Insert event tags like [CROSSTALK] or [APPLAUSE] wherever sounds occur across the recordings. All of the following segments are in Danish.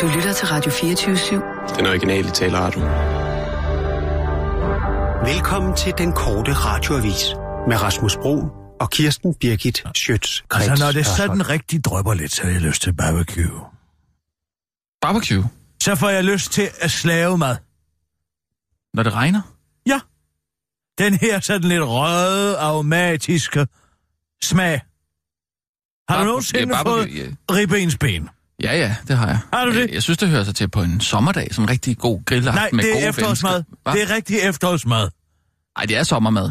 Du lytter til Radio 24-7. Den originale taleradio. Velkommen til den korte radioavis med Rasmus Bro og Kirsten Birgit Schøtz-Krets Altså, når det sådan rigtig drøber lidt, så har jeg lyst til barbecue. Barbecue, Så får jeg lyst til at slave mad. når det regner. Ja. Den her sådan lidt røde, aromatiske smag. Har du Barbe- nogensinde ja, fået ja. ribbensben? Ja, ja, det har jeg. Har du det? Jeg, jeg synes, det hører sig til på en sommerdag, som en rigtig god grillaften Nej, med det gode er efterårsmad. mennesker. Hva? Det er rigtig efterårsmad. Nej, det er sommermad.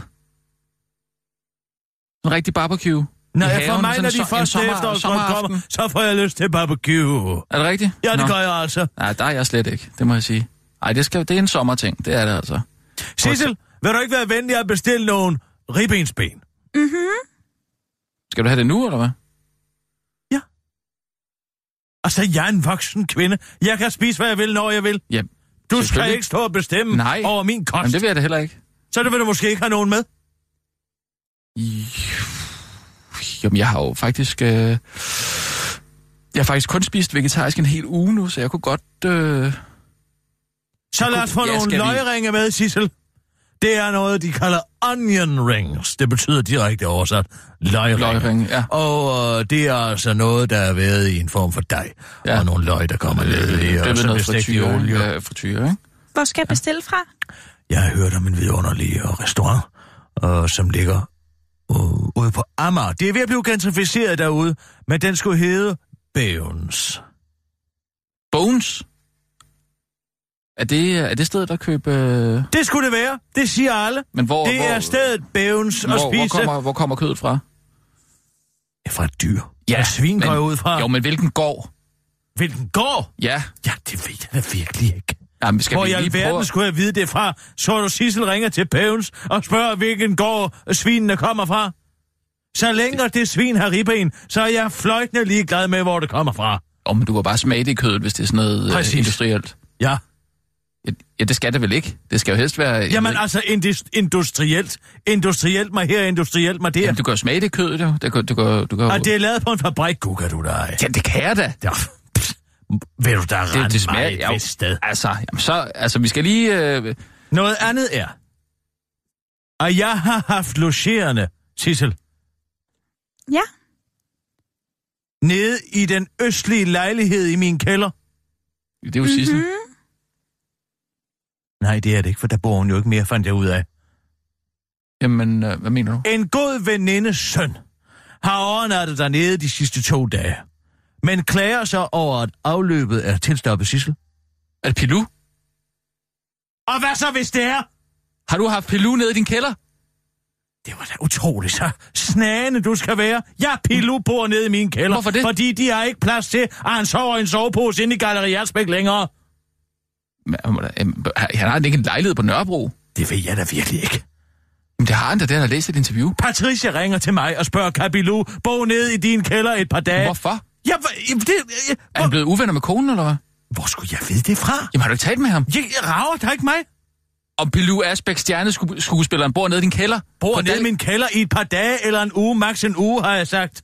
En rigtig barbecue. I jeg for haven, mig, sådan når de so- en første sommer- efterårsgrøn kommer, så får jeg lyst til barbecue. Er det rigtigt? Ja, det Nå. gør jeg altså. Nej, der er jeg slet ikke, det må jeg sige. Nej, det, skal, det er en sommerting, det er det altså. Sissel, vil du ikke være venlig at bestille nogle ribbensben? Skal du have det nu, eller hvad? Altså, jeg er en voksen kvinde. Jeg kan spise, hvad jeg vil, når jeg vil. Ja, Du skal ikke stå og bestemme Nej. over min kost. Jamen, det vil jeg da heller ikke. Så det vil du måske ikke have nogen med. Jamen, jeg har jo faktisk... Øh... Jeg har faktisk kun spist vegetarisk en hel uge nu, så jeg kunne godt... Øh... Så lad os få nogle løgringe med, Sissel. Det er noget, de kalder onion rings. Det betyder direkte oversat løgringe. Løgringe, ja. Og øh, det er altså noget, der er været i en form for dej. Ja. Og nogle løg, der kommer ned i, det og er så noget bliver stegt i olie. ja, frityre, ikke? Hvor skal jeg bestille fra? Jeg har hørt om en vidunderlig øh, restaurant, øh, som ligger øh, ude på Amager. Det er ved at blive gentrificeret derude, men den skulle hedde Bones. Bones? Er det, er det stedet, der køber... Øh... Det skulle det være. Det siger alle. Men hvor, Det hvor, er stedet at hvor, hvor, spise. kommer, hvor kommer kødet fra? Ja, fra et dyr. Ja, og svin går ud fra. Jo, men hvilken gård? Hvilken går? Ja, Ja, det ved jeg da virkelig ikke. Jamen, skal Hvor vi i alverden prøve... skulle jeg vide det fra? Så du Sissel ringer til Pævens og spørger, hvilken gård svinene kommer fra? Så længe det svin har ribben, så er jeg fløjtende ligeglad med, hvor det kommer fra. Men du kan bare smage det i kødet, hvis det er sådan noget øh, Præcis. industrielt. Ja. Ja, Ja, det skal det vel ikke? Det skal jo helst være... Jamen altså indus- industrielt. Industrielt mig her, industrielt mig der. Jamen, du kan jo smage det kødet, jo. Det kan, du kan, du kan, Og det er lavet på en fabrik, gukker du dig. Ja, det kan jeg da. Ja. pff, Vil du da Det, rende det smager... mig et jo, vist sted? Altså, jamen, så, altså, vi skal lige... Øh, Noget andet er, at jeg har haft logerende, Sissel, Ja. nede i den østlige lejlighed i min kælder. det er jo Sissel. Nej, det er det ikke, for der bor hun jo ikke mere, fandt jeg ud af. Jamen, øh, hvad mener du? En god venindes søn har overnattet dernede de sidste to dage, men klager sig over, at afløbet er tilstoppet, Sissel. Er det Pilou? Og hvad så, hvis det er? Har du haft Pilou nede i din kælder? Det var da utroligt, så snagende du skal være. Jeg Pilu bor nede i min kælder. Hvorfor det? Fordi de har ikke plads til, at han sover i en sovepose inde i Galleri Ersbæk længere. Han har ikke en lejlighed på Nørrebro. Det ved jeg da virkelig ikke. Men det har han da, det har læst et interview. Patricia ringer til mig og spørger, kan Pilu bo nede i din kælder et par dage? Hvorfor? Hva- det, jeg, Er han blevet uvenner med konen, eller hvad? hvor skulle jeg vide det fra? Jamen, har du ikke talt med ham? Jeg, jeg rager da ikke mig. Om Pilou Asbæk stjerneskuespilleren bor nede i din kælder? Bor nede i min kælder i et par dage eller en uge, maks en uge, har jeg sagt.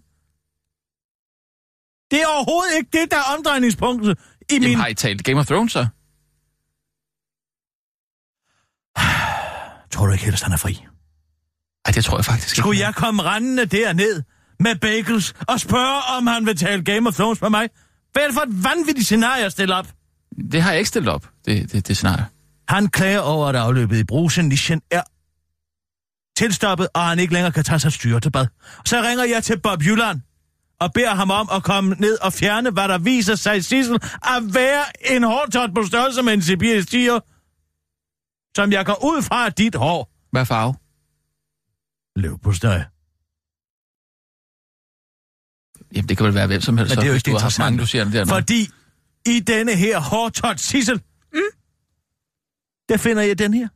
Det er overhovedet ikke det, der er omdrejningspunktet i Jamen, min... har I talt Game of Thrones, så? Tror du ikke helst, han er fri? Ej, det tror jeg faktisk ikke. Skulle jeg komme rendende derned med bagels og spørge, om han vil tale Game of Thrones med mig? Hvad er det for et vanvittigt scenarie at stille op? Det har jeg ikke stillet op, det, det, det scenarie. Han klager over, at afløbet i Brusenischen er tilstoppet, og han ikke længere kan tage sig styre til bad. Så ringer jeg til Bob Jylland og beder ham om at komme ned og fjerne, hvad der viser sig, Sissel, at være en hårtot på størrelse med en sibirisk tiger, som jeg går ud fra dit hår. Hvad farve? Løv på støj. Jamen, det kan vel være hvem som helst. Men så, det er jo hvis ikke du har mange, du siger det der. Fordi i denne her hårtot Sissel, mm. der finder jeg den her.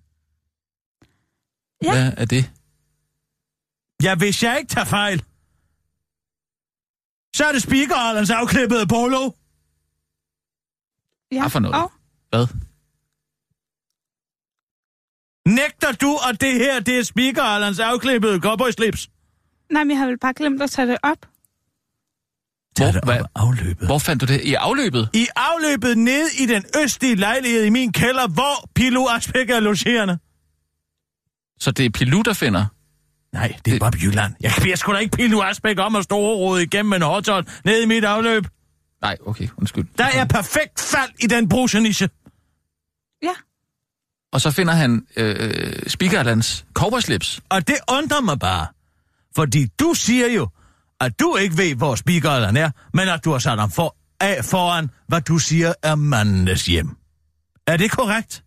Ja. Hvad er det? Ja, hvis jeg ikke tager fejl, så er det speakeralderens afklippede polo. Ja. Hvad for noget? Og, Hvad? Nægter du, at det her, det er speakeralderens afklippede cowboyslips? nej, men jeg har vel bare glemt at tage det op. Hvor- det op afløbet. Hvor fandt du det? I afløbet? I afløbet ned i den østlige lejlighed i min kælder, hvor Pilo Asbæk er logerende. Så det er Pilu, der finder? Nej, det er Det- Bob Jylland. Jeg beder sgu da ikke Pilo Asbæk om at stå og igennem en hotdog ned i mit afløb. Nej, okay, undskyld. Der er [LAUGHS] perfekt fald i den brusenisse. Ja. Og så finder han øh, Spikerlands cowboyslips. Og det undrer mig bare. Fordi du siger jo, at du ikke ved, hvor speakeren er, men at du har sat ham for, af foran, hvad du siger er mandenes hjem. Er det korrekt?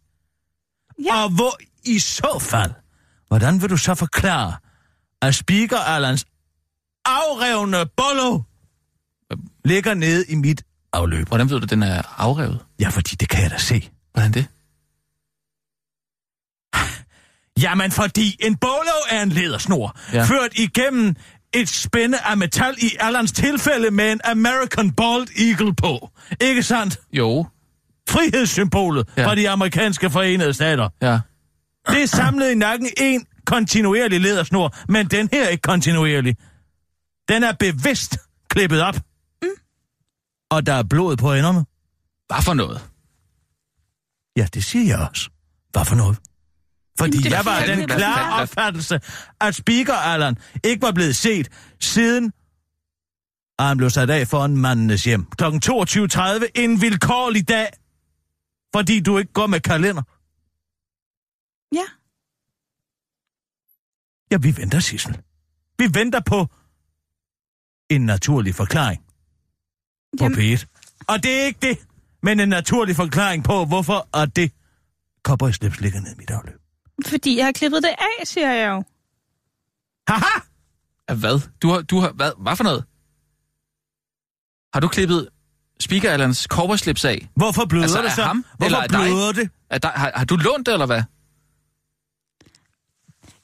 Ja. Og hvor i så fald, hvordan vil du så forklare, at Speaker Allans afrevne bollo ligger nede i mit afløb? Hvordan ved du, at den er afrevet? Ja, fordi det kan jeg da se. Hvordan det? Jamen, fordi en bolo er en ledersnor, Ja. ført igennem et spænde af metal i Allans tilfælde med en American Bald Eagle på. Ikke sandt? Jo. Frihedssymbolet ja. fra de amerikanske forenede stater. Ja. Det er samlet i nakken en kontinuerlig ledersnor, men den her er ikke kontinuerlig. Den er bevidst klippet op. Mm. Og der er blod på enderne. Hvad for noget? Ja, det siger jeg også. Hvad for noget? Fordi det jeg var den klare klart. opfattelse, at Speaker Allan ikke var blevet set siden at han blev sat af foran mandenes hjem. Kl. 22.30 en vilkårlig dag, fordi du ikke går med kalender. Ja. Ja, vi venter, Sissel. Vi venter på en naturlig forklaring på Jamen, P1. Og det er ikke det, men en naturlig forklaring på, hvorfor at det cowboyslips ligger ned i mit afløb. Fordi jeg har klippet det af, siger jeg jo. Haha! Hvad? Du har, du har, hvad? Hvad for noget? Har du klippet Speaker Allands cowboyslips af? Hvorfor bløder Altså, det så? ham, Hvorfor eller af dig? bløder det? Er der, har, har du lånt det, eller hvad?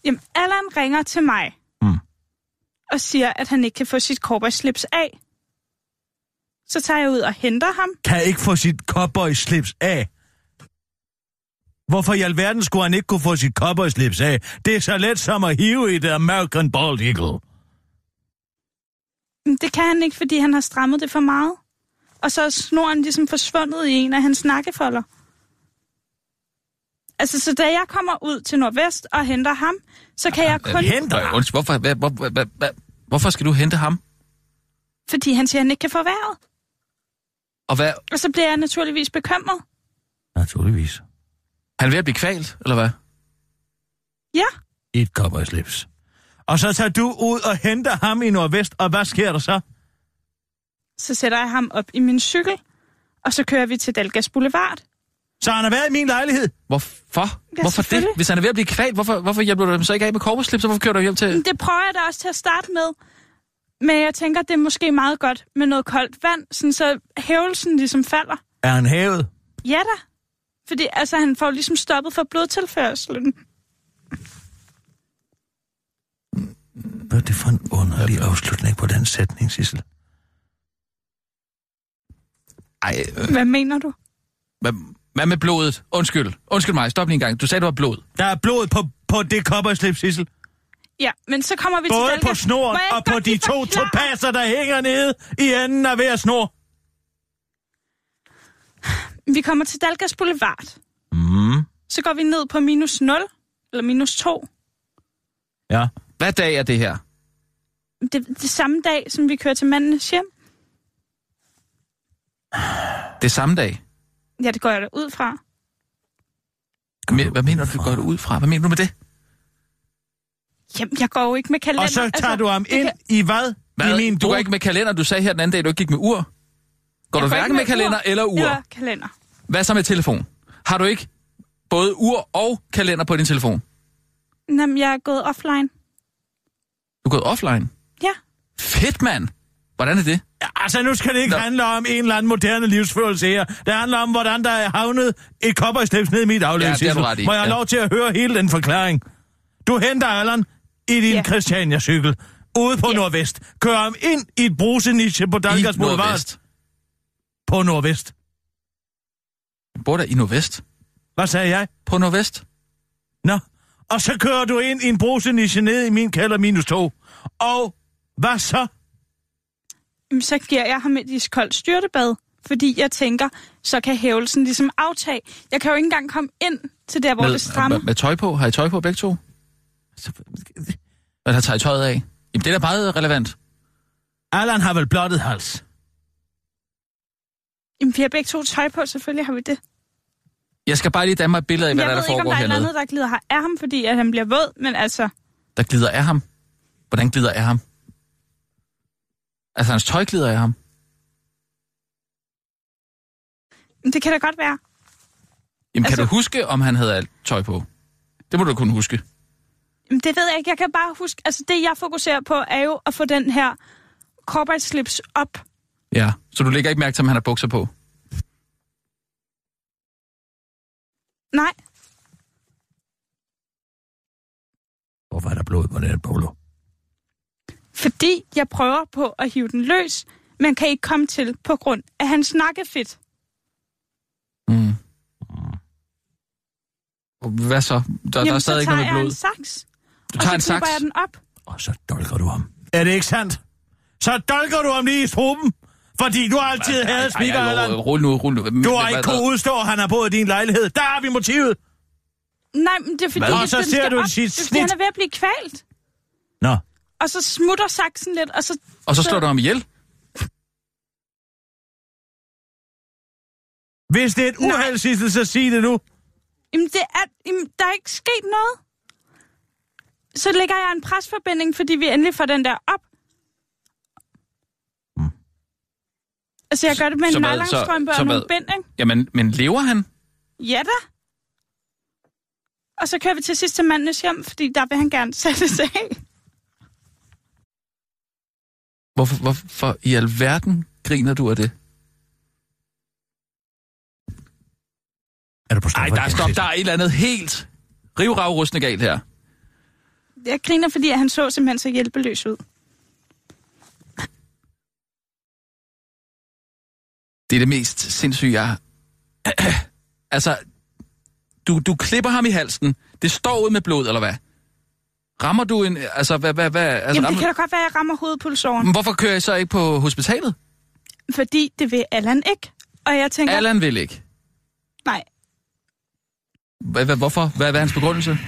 Jamen, Allan ringer til mig. Mm. Og siger, at han ikke kan få sit cowboy-slips af. Så tager jeg ud og henter ham. Kan ikke få sit cowboy-slips af. Hvorfor i alverden skulle han ikke kunne få sit cowboy-slips af? Det er så let som at hive i det American Bald Eagle. Det kan han ikke, fordi han har strammet det for meget. Og så er snoren ligesom forsvundet i en af hans nakkefolder. Altså, så da jeg kommer ud til Nordvest og henter ham, så kan jeg kun... henter Undskyld, hvorfor, hvor, hvad, hvad, hvad, hvorfor skal du hente ham? Fordi han siger, at han ikke kan få vejret. Og hvad? Og så bliver jeg naturligvis bekymret. Naturligvis. Han er ved at blive kvalt, eller hvad? Ja, I et cowboy-slips. Og så tager du ud og henter ham i Nordvest, og hvad sker der så? så sætter jeg ham op i min cykel, og så kører vi til Dalgas Boulevard. Så han har været i min lejlighed. Hvorfor? hvorfor det? Hvis han er ved at blive kvalt, hvorfor, hvorfor hjælper du dem så ikke af med cowboyslips, og hvorfor kører du hjem til... Det prøver jeg da også til at starte med. Men jeg tænker, det er måske meget godt med noget koldt vand, sådan så hævelsen ligesom falder. Er han hævet? Ja da. Fordi altså, han får ligesom stoppet for blodtilførselen. Hvad er det for en underlig afslutning på den sætning, Sissel? Ej, øh, Hvad mener du? hvad, hvad med blodet? Undskyld. Undskyld mig, stop lige en gang. Du sagde, det var blod. Der er blod på, på det cowboy-slips, Sissel. Ja, men så kommer vi Både til Dalgas. på snoren og på de to topaser, der hænger nede i enden af hver snor. Vi kommer til Dalgas Boulevard. Mm. Så går vi ned på minus 0, eller minus 2. Ja. Hvad dag er det her? Det, det samme dag, som vi kører til mandens hjem. Det er samme dag. Ja, det går jeg da ud fra. Hvad mener du, du går det ud fra? Hvad mener du med det? Jamen, jeg går jo ikke med kalender. Og så tager du ham ind kan- i hvad? hvad? I min du går ikke med kalender. Du sagde her den anden dag, du ikke gik med ur. Går Jeg du hverken med kalender ur eller ur? Eller kalender. Hvad så med telefon? Har du ikke både ur og kalender på din telefon? Jamen, jeg er gået offline. Du er gået offline. Ja. Fedt, mand. Hvordan er det? Ja, altså, nu skal det ikke Nå. handle om en eller anden moderne livsførelse her. Det handler om, hvordan der er havnet et cowboyslips ned i mit afløb, Ja, Må jeg have ja. lov til at høre hele den forklaring? Du henter Allan i din Ja. Christiania-cykel ude på Ja. Nordvest. Kører ham ind i et bruseniche på Dalgas Boulevard. Nordvest. På Nordvest. Jeg bor der i Nordvest. Hvad sagde jeg? På Nordvest. Nå, og så kører du ind i en bruseniche ned i min kælder minus to. Og hvad så? så giver jeg ham et iskoldt styrtebad. Fordi jeg tænker, så kan hævelsen ligesom aftage. Jeg kan jo ikke engang komme ind til der, hvor det strammer. med, med tøj på? Har I tøj på begge to? Hvad har taget tøjet af? Jamen, det er da meget relevant. Allan har vel blottet hals. Jamen, vi har begge to tøj på, selvfølgelig har vi det. Jeg skal bare lige danne mig et billede af, hvad jeg der, der ved ikke, om foregår der er noget hernede. der glider af ham, fordi at han bliver våd, men altså... Der glider af ham. Hvordan glider af ham? Altså, hans tøj glider af ham. Det kan da godt være. Jamen, kan Altså- du huske, om han havde alt tøj på? Det må du kunne huske. Jamen, det ved jeg ikke. Jeg kan bare huske... Altså, det jeg fokuserer på, er jo at få den her slips op. Ja. Så du lægger ikke mærke til, om han har bukser på? Nej, Hvorfor er der blod på den polo? fordi jeg prøver på at hive den løs, men kan ikke komme til på grund af hans nakkefedt. Mm. Hvad så? Der, der er Jamen, stadig så ikke tager noget jeg blod. en saks, Du og tager en så saks. klipper jeg den op. Og så dolker du ham. Er det ikke sandt? Så dolker du ham lige i struben. Fordi du har altid hadet Speaker Allan. Rul nu, rul nu. Du har ikke kunnet udstå, at han har boet i din lejlighed. Der har vi motivet. Nej, men det er fordi? Og så den ser du op, sit snit. han er ved at blive kvalt. Nå, Og så smutter saksen lidt, og så... Og så slår du ham ihjel. hvis det er et uheld, Sissel, så sig det nu. Jamen, det er, jamen, der er ikke sket noget. Så lægger jeg en presforbinding, fordi vi endelig får den der op. Altså, jeg gør det med Så en nylonstrømpe og nogle bind, ikke? Jamen, men lever han? Ja da. Og så kører vi til sidst til mandens hjem, fordi der vil han gerne sættes af. Hvorfor, hvorfor i alverden griner du af det? Er du på Nej, der er stop. Der er et eller andet helt rivravrustende galt her. Jeg griner, fordi han så simpelthen så hjælpeløs ud. Det er det mest sindssyge, jeg [CLEARS THROAT] altså, du, du klipper ham i halsen. Det står ud med blod, eller hvad? Rammer du en... Altså, hvad... hvad, hvad altså, Jamen, rammer, det kan da godt være, at jeg rammer hovedpulsåren. Men Hvorfor kører I så ikke på hospitalet? Fordi det vil Allan ikke. Og jeg tænker, Allan vil ikke. nej, Hvad, hvad, hvorfor? Hvad, hvad er hans begrundelse?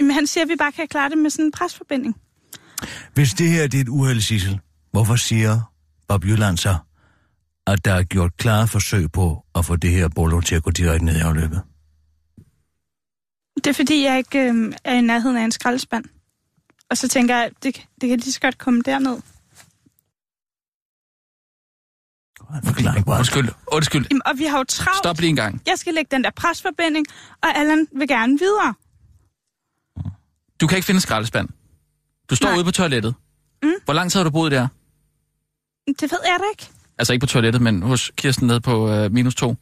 men han siger, at vi bare kan klare det med sådan en presforbinding. Hvis det her det er et uheld, Sissel, hvorfor siger Bob Jylland så, at der er gjort klare forsøg på at få det her bolo til at gå direkte ned i afløbet? Det er fordi, jeg ikke øh, er i nærheden af en skraldespand. Og så tænker jeg, det, det kan lige så godt komme derned. Forklaring Undskyld, undskyld. Jamen, og vi har jo travlt. Stop lige en gang. Jeg skal lægge den der presforbinding, og Allan vil gerne videre. Du kan ikke finde skraldespand. Du står Nej. ude på toilettet. Mm. Hvor lang tid har du boet der? Det ved jeg da ikke. Altså ikke på toilettet, men hos Kirsten nede på øh, minus to.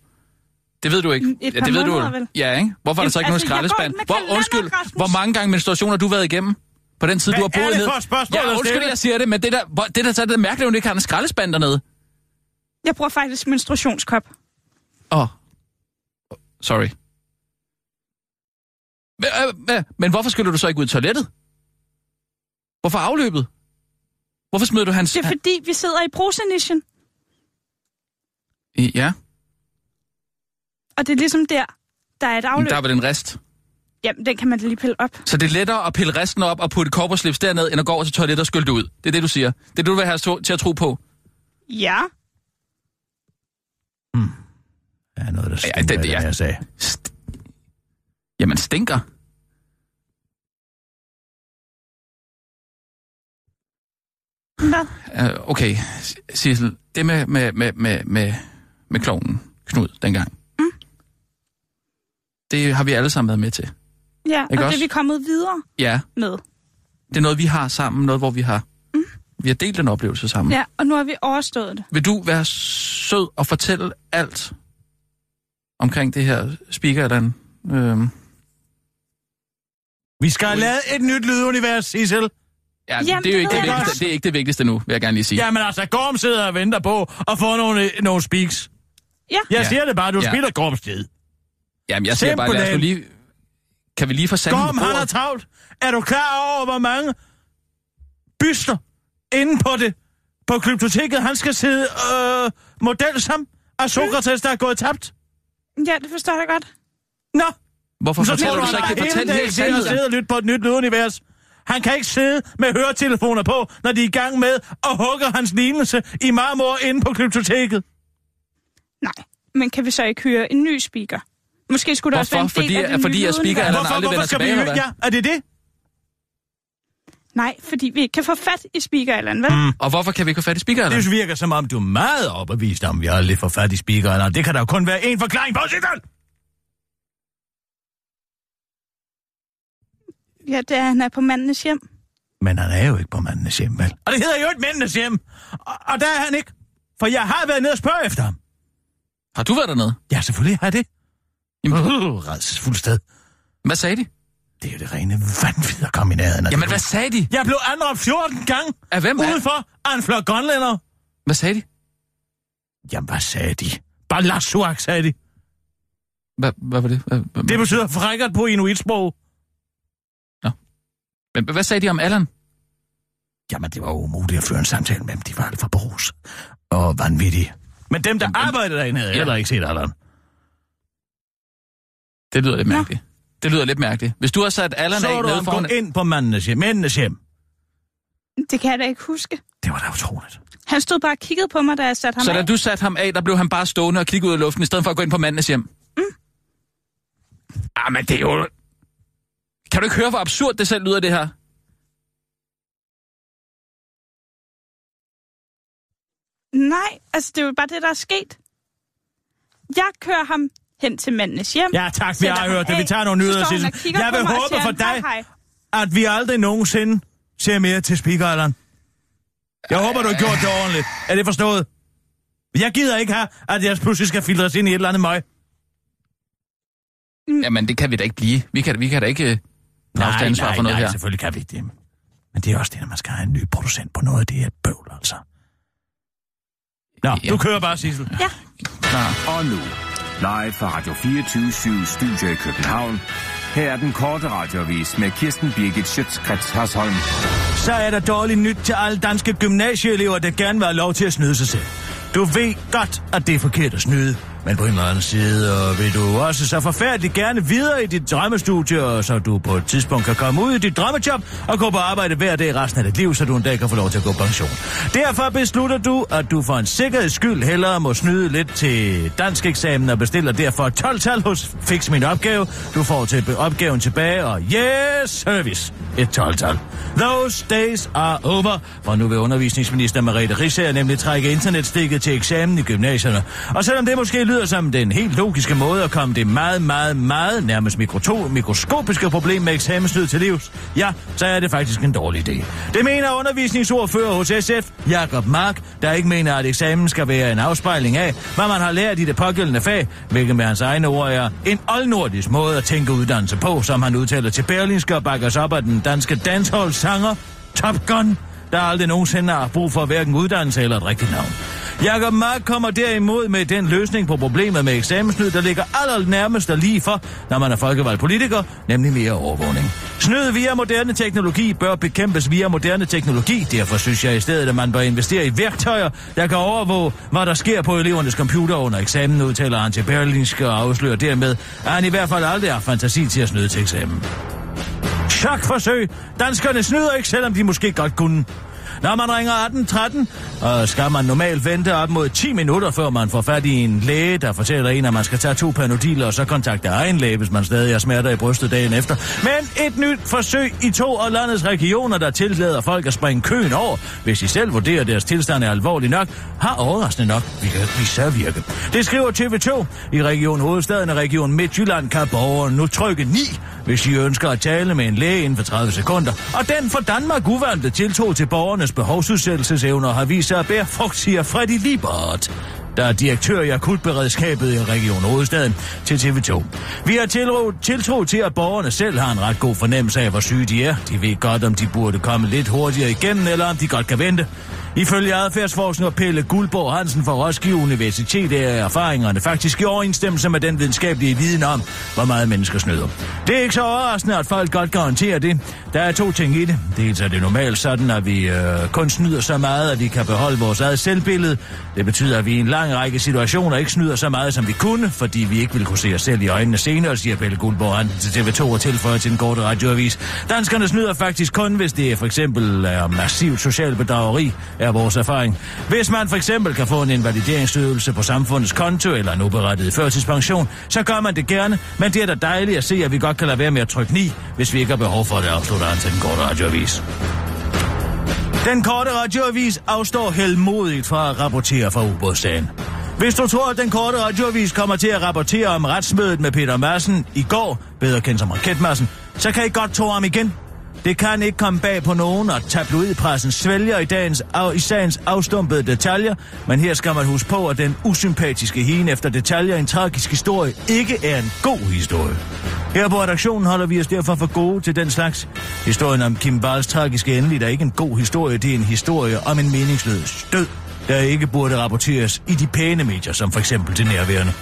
Det ved du ikke. Et par det ved du vel? Ja, ikke? Hvorfor er der så ikke nogen altså, går skraldespand? Hvor, undskyld, Rasmus. hvor mange gange menstruation har du været igennem? På den tid, Hvad du har boet det ned? Ja, undskyld, jeg siger det, men det der, hvor, det der så er det mærkeligt, at du ikke har en skraldespand dernede. Jeg bruger faktisk menstruationskop. Åh. Oh. Sorry. Men, øh, øh, men hvorfor skulle du så ikke ud i toilettet? Hvorfor afløbet? Hvorfor smed du hans... Det er fordi, vi sidder i brusenischen, I- Ja, og det er ligesom der, der er et men afløb. der var den rest. Jamen, den kan man da lige pille op. Så det er lettere at pille resten op og putte korperslips derned, end at gå over til toilettet og skylde det ud. Det er det, du siger. Det er det, du vil have til at tro på. Ja. Der er noget, der Ja, stinker det- ja, det, ja. jeg sagde. St- Jamen, stinker. Hvad? Uh, okay, S- Sissel, det med, med, med, med, med, med klovnen, Knud, dengang. Mm. Det har vi alle sammen været med til. Ja, og Ikke det også? er vi kommet videre Ja, med. det er noget, vi har sammen, noget, hvor vi har... Mm. Vi har delt en oplevelse sammen. Ja, og nu har vi overstået det. Vil du være sød og fortælle alt omkring det her speaker, eller øhm, Vi skal have lavet et nyt lydunivers, Sissel. Ja, Jamen, det er jo det ikke det, jeg vigtigste, det er ikke det vigtigste nu, vil jeg gerne lige sige. Jamen altså, Gorm sidder og venter på at få nogle, nogle speaks. Ja. Jeg Ja. siger det bare, du Ja. spiller Gorms tid. Jamen, jeg siger bare, lad os lige... Kan vi lige få sanden Gorm, på han er travlt. Er du klar over, hvor mange byster inde på det, på kryptoteket. Han skal sidde øh, model som af Sokrates, der er gået tabt. Ja, det forstår jeg godt. Nå, Hvorfor så fortæller tror du du så ikke ikke fortælle hele hele dagen til at sidde sandheden? og lytte på et nyt lydunivers. Han kan ikke sidde med høretelefoner på, når de er i gang med at hugge hans lignelse i marmor inde på kryptoteket. Nej, men kan vi så ikke høre en ny speaker? Måske skulle der også være Hvorfor? en del Fordi- af det fordi nye jeg speaker. Allan Hvorfor, aldrig hvorfor vender skal vi tilbage, høre? eller Ja, er det det? Nej, fordi vi ikke kan få fat i speaker, Allan, vel? Mm. Og hvorfor kan vi ikke få fat i speaker, eller? Det virker som om, du er meget overbevist om, vi aldrig får fat i speakeren, det kan der jo kun være én forklaring på, Sigurd! Ja, det er, han er på mandens hjem. Men han er jo ikke på mandens hjem, vel? Og det hedder jo ikke mændenes hjem. Og, og der er han ikke. For jeg har været nede og spørge efter ham. Har du været dernede? Ja, selvfølgelig har jeg det. Jamen- Uh, redselsfuldt sted. Hvad sagde de? Det er jo det rene vanvid at komme i nærheden af Jamen, hvad sagde de? Jeg blev anråbt 14 gange Af hvem? Udenfor af en flok grønlænder. hvad sagde de? Jamen, hvad sagde de? Balasuak, sagde de. Hvad, hvad var det? Hvad, hvad, Det betyder frækkert på inuitsprog. Men, hvad sagde de om Allan? Jamen, det var umuligt at føre en samtale med dem. De var alt for brus og vanvittige. Men dem, der Jamen, arbejdede derinde, havde ja. heller ikke set Allan. Det lyder lidt Nå. mærkeligt. Det lyder lidt mærkeligt. Hvis du har sat Allan Så af du nede foran... ind på mandens hjem, mændenes hjem. Det kan jeg da ikke huske. Det var da utroligt. Han stod bare og kiggede på mig, da jeg satte ham Så da af. du satte ham af, der blev han bare stående og kigge ud af luften, i stedet for at gå ind på mandens hjem. Mm. Ah, men det er jo... Kan du ikke høre, hvor absurd det selv lyder, det her? Nej, altså det er jo bare det, der er sket. Jeg kører ham hen til mandens hjem. Ja, tak, vi har hørt det. Vi tager nogle nyheder, Sissel. Jeg vil håbe siger, for dig, "Hej, hej." at vi aldrig nogensinde ser mere til speaker, Allan. Jeg håber, du har gjort det ordentligt. Er det forstået? Jeg gider ikke have, at jeg pludselig skal filtres ind i et eller andet møg. Jamen, det kan vi da ikke blive. Vi kan, vi kan da ikke afstå ansvar nej, for noget nej, her. selvfølgelig kan vi ikke det. Men det er også det, når man skal have en ny producent på noget. Det er bøvl, altså. Nå, Ja. du kører bare, Sissel. Klar. Og nu, live fra Radio 24 Studio i København. Her er den korte radiovis med Kirsten Birgit Schøtzgrads Hasholm. Så er der dårligt nyt til alle danske gymnasieelever, der gerne vil have lov til at snyde sig selv. Du ved godt, at det er forkert at snyde. Men på en eller anden side og vil du også så forfærdeligt gerne videre i dit drømmestudie, og så du på et tidspunkt kan komme ud i dit drømmejob og gå på arbejde hver dag resten af dit liv, så du en dag kan få lov til at gå på pension. Derfor beslutter du, at du for en sikkerheds skyld hellere må snyde lidt til dansk eksamen og bestiller derfor 12-tal hos Fix Min Opgave. Du får til opgaven tilbage, og yes, service. Et 12-tal. Those days are over. For nu vil undervisningsminister Merete Risser nemlig trække internetstikket til eksamen i gymnasierne. Og selvom det måske lyder som den helt logiske måde at komme det meget, meget, meget nærmest mikroto- mikroskopiske problem med eksamenslyd til livs, ja, så er det faktisk en dårlig idé. Det mener undervisningsordfører hos SF, Jakob Mark, der ikke mener, at eksamen skal være en afspejling af, hvad man har lært i det pågældende fag, hvilket med hans egne ord er en oldnordisk måde at tænke uddannelse på, som han udtaler til Berlinske og bakkes op af den danske dancehall-sanger Top Gun, der aldrig nogensinde har brug for hverken uddannelse eller et rigtigt navn. Jakob Mark kommer derimod med den løsning på problemet med eksamensnyd, der ligger allernærmest og lige for, når man er folkevalgt politiker, nemlig mere overvågning. Snyd via moderne teknologi bør bekæmpes via moderne teknologi. Derfor synes jeg i stedet, at man bør investere i værktøjer, der kan overvåge, hvad der sker på elevernes computer under eksamen, udtaler han til Berlinske og afslører dermed, at han i hvert fald aldrig har fantasi til at snyde til eksamen. Chokforsøg. Danskerne snyder ikke, selvom de måske godt kunne. Når man ringer 1813, og skal man normalt vente op mod 10 minutter, før man får fat i en læge, der fortæller en, at man skal tage to panodiler og så kontakte egen læge, hvis man stadig har smerter i brystet dagen efter. Men et nyt forsøg i to af landets regioner, der tillader folk at springe køen over, hvis de selv vurderer, at deres tilstand er alvorlig nok, har overraskende nok vist sig virke. Det skriver TV2. I Region Hovedstaden og Region Midtjylland kan borgeren nu trykke 9, hvis I ønsker at tale med en læge inden for 30 sekunder. Og den for Danmark uvante tiltog til borgernes behovsudsættelsesevner har vist sig at bære frugt, siger Freddy Liebert der er direktør i akutberedskabet i Region Hovedstaden, til TV2. Vi har tiltro, tiltro til, at borgerne selv har en ret god fornemmelse af, hvor syge de er. De ved godt, om de burde komme lidt hurtigere igennem, eller om de godt kan vente. Ifølge adfærdsforsker Pelle Guldborg Hansen fra Roskilde Universitet er erfaringerne faktisk i overensstemmelse med den videnskabelige viden om, hvor meget mennesker snyder. Det er ikke så overraskende, at folk godt garanterer det. Der er to ting i det. Dels er det normalt sådan, at vi øh, kun snyder så meget, at vi kan beholde vores eget selvbillede. Det betyder, at vi i en lang række situationer ikke snyder så meget, som vi kunne, fordi vi ikke vil kunne se os selv i øjnene senere, siger Pelle Guldborg Hansen til TV2 og tilføjer til den korte radioavis. Danskerne snyder faktisk kun, hvis det for eksempel er massivt social bedrageri, er vores erfaring. Hvis man for eksempel kan få en invalideringsydelse på samfundets konto eller en uberettiget førtidspension, så gør man det gerne, men det er da dejligt at se, at vi godt kan lade være med at trykke 9, hvis vi ikke har behov for det, afslutter han til den korte radioavis. Den korte radioavis afstår helmodigt fra at rapportere fra ubådssagen. Hvis du tror, at den korte radioavis kommer til at rapportere om retsmødet med Peter Madsen i går, bedre kendt som Raketmassen, så kan I godt tro ham igen. Det kan ikke komme bag på nogen, og tabloidpressen svælger i, dagens, af, i sagens afstumpede detaljer, men her skal man huske på, at den usympatiske hine efter detaljer i en tragisk historie ikke er en god historie. Her på redaktionen holder vi os derfor for gode til den slags. Historien om Kim Walls tragiske endelig er ikke en god historie, det er en historie om en meningsløs død, der ikke burde rapporteres i de pæne medier, som for eksempel det nærværende.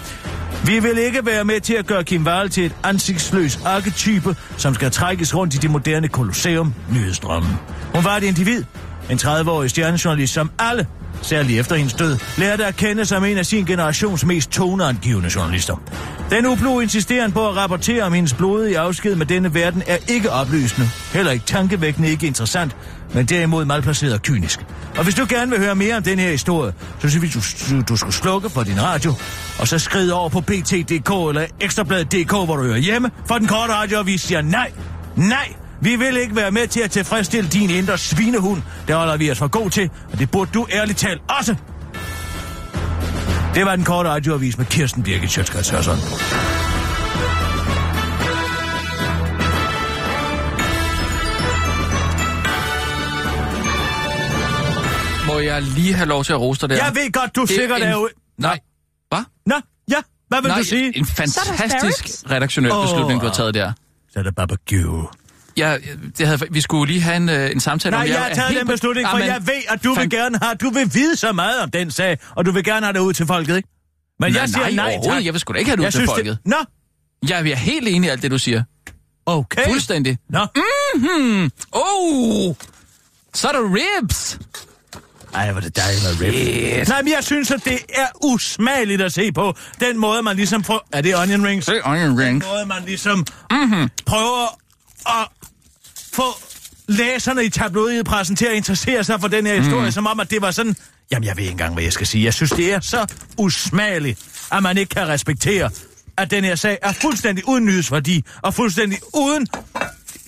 Vi vil ikke være med til at gøre Kim Wall til et ansigtsløs arketype, som skal trækkes rundt i det moderne kolosseum nyhedsstrømmen. Hun var et individ, en 30-årig stjernejournalist, som alle, særligt efter hendes død, lærte at kende som en af sin generations mest toneangivende journalister. Den ublu insisterende på at rapportere om hendes blodige afsked med denne verden er ikke oplysende, heller ikke tankevækkende, ikke interessant, men derimod malplaceret og kynisk. Og hvis du gerne vil høre mere om den her historie, så synes vi, du, du, du skulle slukke for din radio, og så skride over på BT.dk eller Ekstrabladet.dk, hvor du hører hjemme, for den korte radio, siger nej, nej, vi vil ikke være med til at tilfredsstille din indre svinehund. Det holder vi os for god til, og det burde du ærligt talt også. Det var den korte radioavis med Kirsten Birgit Sjøtskrets Hørsson. Må jeg lige have lov til at rose dig der? Jeg ved godt, du Det er sikkert en- er ude... Nej. Hvad? Nå, ja, hvad vil Nej, du sige? en fantastisk redaktionel beslutning, du har taget der. Så er det barbecue. Ja, det havde, vi skulle lige have en, øh, en samtale Nej, om... jeg har taget den beslutning, for Jamen, jeg ved, at du vil gerne have... Du vil vide så meget om den sag, og du vil gerne have det ud til folket, ikke? Men Nej, jeg siger nej, nej, tak. Jeg vil sgu da ikke have det ud Jeg til synes, folket. Det... Nå, vi er helt enige i alt det, du siger. okay. Fuldstændig. Nå, Oh! Så er der ribs! ej, hvor det dejligt med rib. Yes. Nej, men jeg synes, at det er usmageligt at se på. Den måde, man ligesom prøver... Er det onion rings? Det er onion rings. Den måde, man ligesom mm-hmm. prøver at få læserne i tabloidpressen til at interessere sig for den her historie, mm. som om, at det var sådan... Jamen, jeg ved ikke engang, hvad jeg skal sige. Jeg synes, det er så usmageligt, at man ikke kan respektere, at den her sag er fuldstændig uden nyhedsværdi, og fuldstændig uden...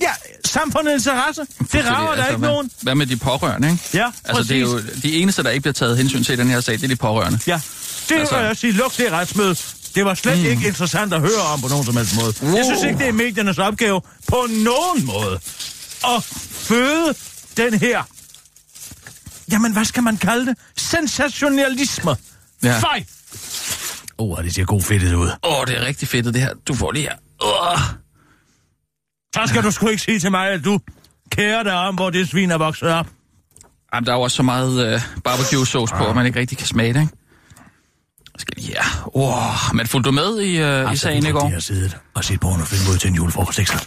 Ja, samfundets interesse. Det rager der ikke hvad, nogen. Hvad med de pårørende, ikke? Ja, Altså, det er jo de eneste, der ikke bliver taget hensyn til i den her sag, det er de pårørende. Ja, det Altså- vil jeg sige. Luk det retsmøde. Det var slet mm. ikke interessant at høre om på nogen som helst måde. Wow. Jeg synes ikke, det er mediernes opgave på nogen måde at føde den her... Jamen, hvad skal man kalde det? Sensationalisme. Ja. Fej! Åh, oh, det ser god fedtet ud. Åh, oh, det er rigtig fedt, det her. Du får det her. Oh. Så skal du sgu ikke sige til mig, at du kærer dig om, hvor det svin er vokset op. Jamen, der er jo også så meget øh, barbecue sauce på, at man ikke rigtig kan smage det, ikke? Skal lige her. Åh, men fulgte du med i, øh, i sagen i går? De har siddet og set pornofilm ud til en julefrokost, ikke så?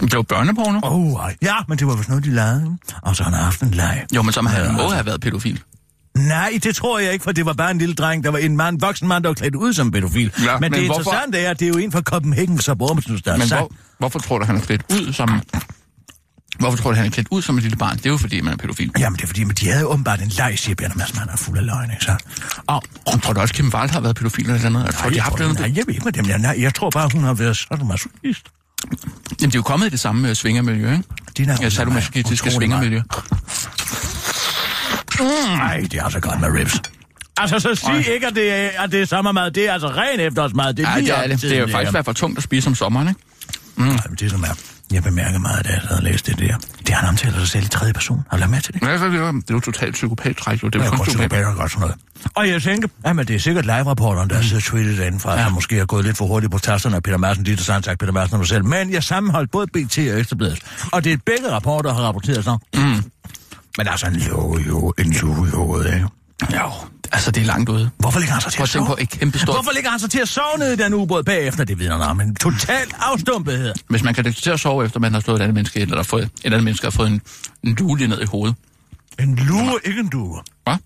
Det var børneporno. Åh, oh, ja, men det var vist noget, de lavede. Og så han har haft en leg. Jo, men som han Ja, må altså. have været pædofil. Nej, det tror jeg ikke, for det var bare en lille dreng. Der var en mand, voksen mand, der var klædt ud som pædofil. Ja, men, men det hvorfor- interessante er, at det er jo en fra Copenhagen, så Bormsens, der Men hvor, hvorfor tror du, han er klædt ud som... Hvorfor tror du, han er klædt ud som et lille barn? Det er jo fordi, man er pædofil. Jamen, det er fordi, men de havde jo åbenbart en leg, siger Bjarne Madsen, han er fuld af løgn, ikke så? Og, Jeg tror du også, Kim Wald har været pædofil eller et eller andet? Jeg tror, nej, de jeg, har haft noget. nej, jeg ved ikke, dem er. Nej, jeg tror bare, hun har været sådan masochist. Jamen, de er jo kommet i det samme uh, svingermiljø, ikke? De der, Ja, sadomasochistiske svingermiljø. Nej, det er altså godt med ribs. Altså, så sig Ej. ikke, at det, er, at det er sommermad. Det er altså ren efterårsmad. Det er lige det er det. Det er jo faktisk i hvert fald tungt at spise om sommeren, ikke? Nej, men det som er... Jeg bemærker meget, da jeg havde læst det der. Det han omtaler sig selv i tredje person. Har du lagt med til det? Ja, så er det, jo, det er jo totalt psykopat-træk, jo. Det er jo kan kun godt psykopat. psykopater og godt sådan noget. Og jeg tænker, jamen det er sikkert live-rapporteren, der sidder tweetet derindefra, ja. som måske har gået lidt for hurtigt på tasterne af Peter Madsen, lige så sagt Peter Madsen og mig selv. Men jeg sammenholdt både BT og Ekstrabladet. Og det er begge rapporter, der har rapporteret så. Mm. Men altså en lue, jo, en i hovedet, ikke? Jo, altså det er langt ude. Hvorfor ligger han så til at sove? på et kæmpe stort... Hvorfor ligger han så til at sove nede i den ubåd bagefter? Det vidner om en total afstumpethed. Hvis man kan det til at sove efter, man har slået et andet menneske eller fået, et andet menneske har fået en, en lue lige ned i hovedet. En lue, ikke en due. Hvad?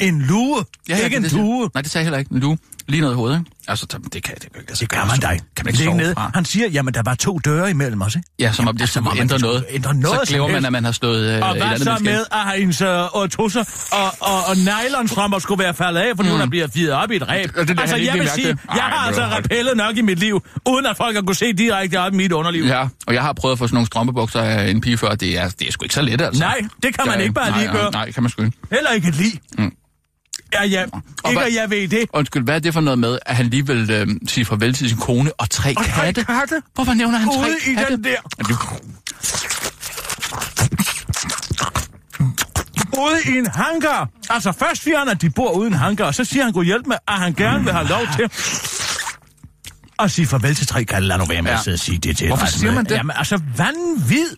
En lue, Ja, ja, ikke en det, siger- due. Nej, det sagde jeg heller ikke. En lue lige ned i hovedet, ikke? Altså, det kan det kan sig Det gør man dig. Kan man ikke sove ned. fra? Han siger, jamen der var to døre imellem os, ikke? Ja, som om det Altså, skulle som ændre det noget. noget så glemmer man, at man har slået øh, Og et hvad så med, at hendes øh, og tusser og, og, og nylonstrømper skulle være faldet af, fordi mm. hun er blevet firet op i et ræb. Og det er altså, jeg vil sige, det. jeg har altså rappellet nok i mit liv, uden at folk har kunne se direkte op i mit underliv. Ja, og jeg har prøvet at få sådan nogle strømpebukser af en pige før, det er, det er sgu ikke så let, altså. Nej, det kan man ikke bare lige gøre. Nej, kan man sgu ikke. Heller ikke et lig. Ja, ja. Ikke hvad- at jeg ved det. Undskyld, hvad er det for noget med, at han lige vil øh, sige farvel til sin kone og tre Og tre katte? katte. Hvorfor nævner han tre Ude i katte? den der. Er du- Ude i en hangar. Altså først siger han, at de bor uden hangar, og så siger han, god hjælp med, at han gerne vil have lov til at sige farvel til tre katte. Lad nu være med Ja. at sidde og sige det til Hvorfor siger man det? Jamen altså, vanvid.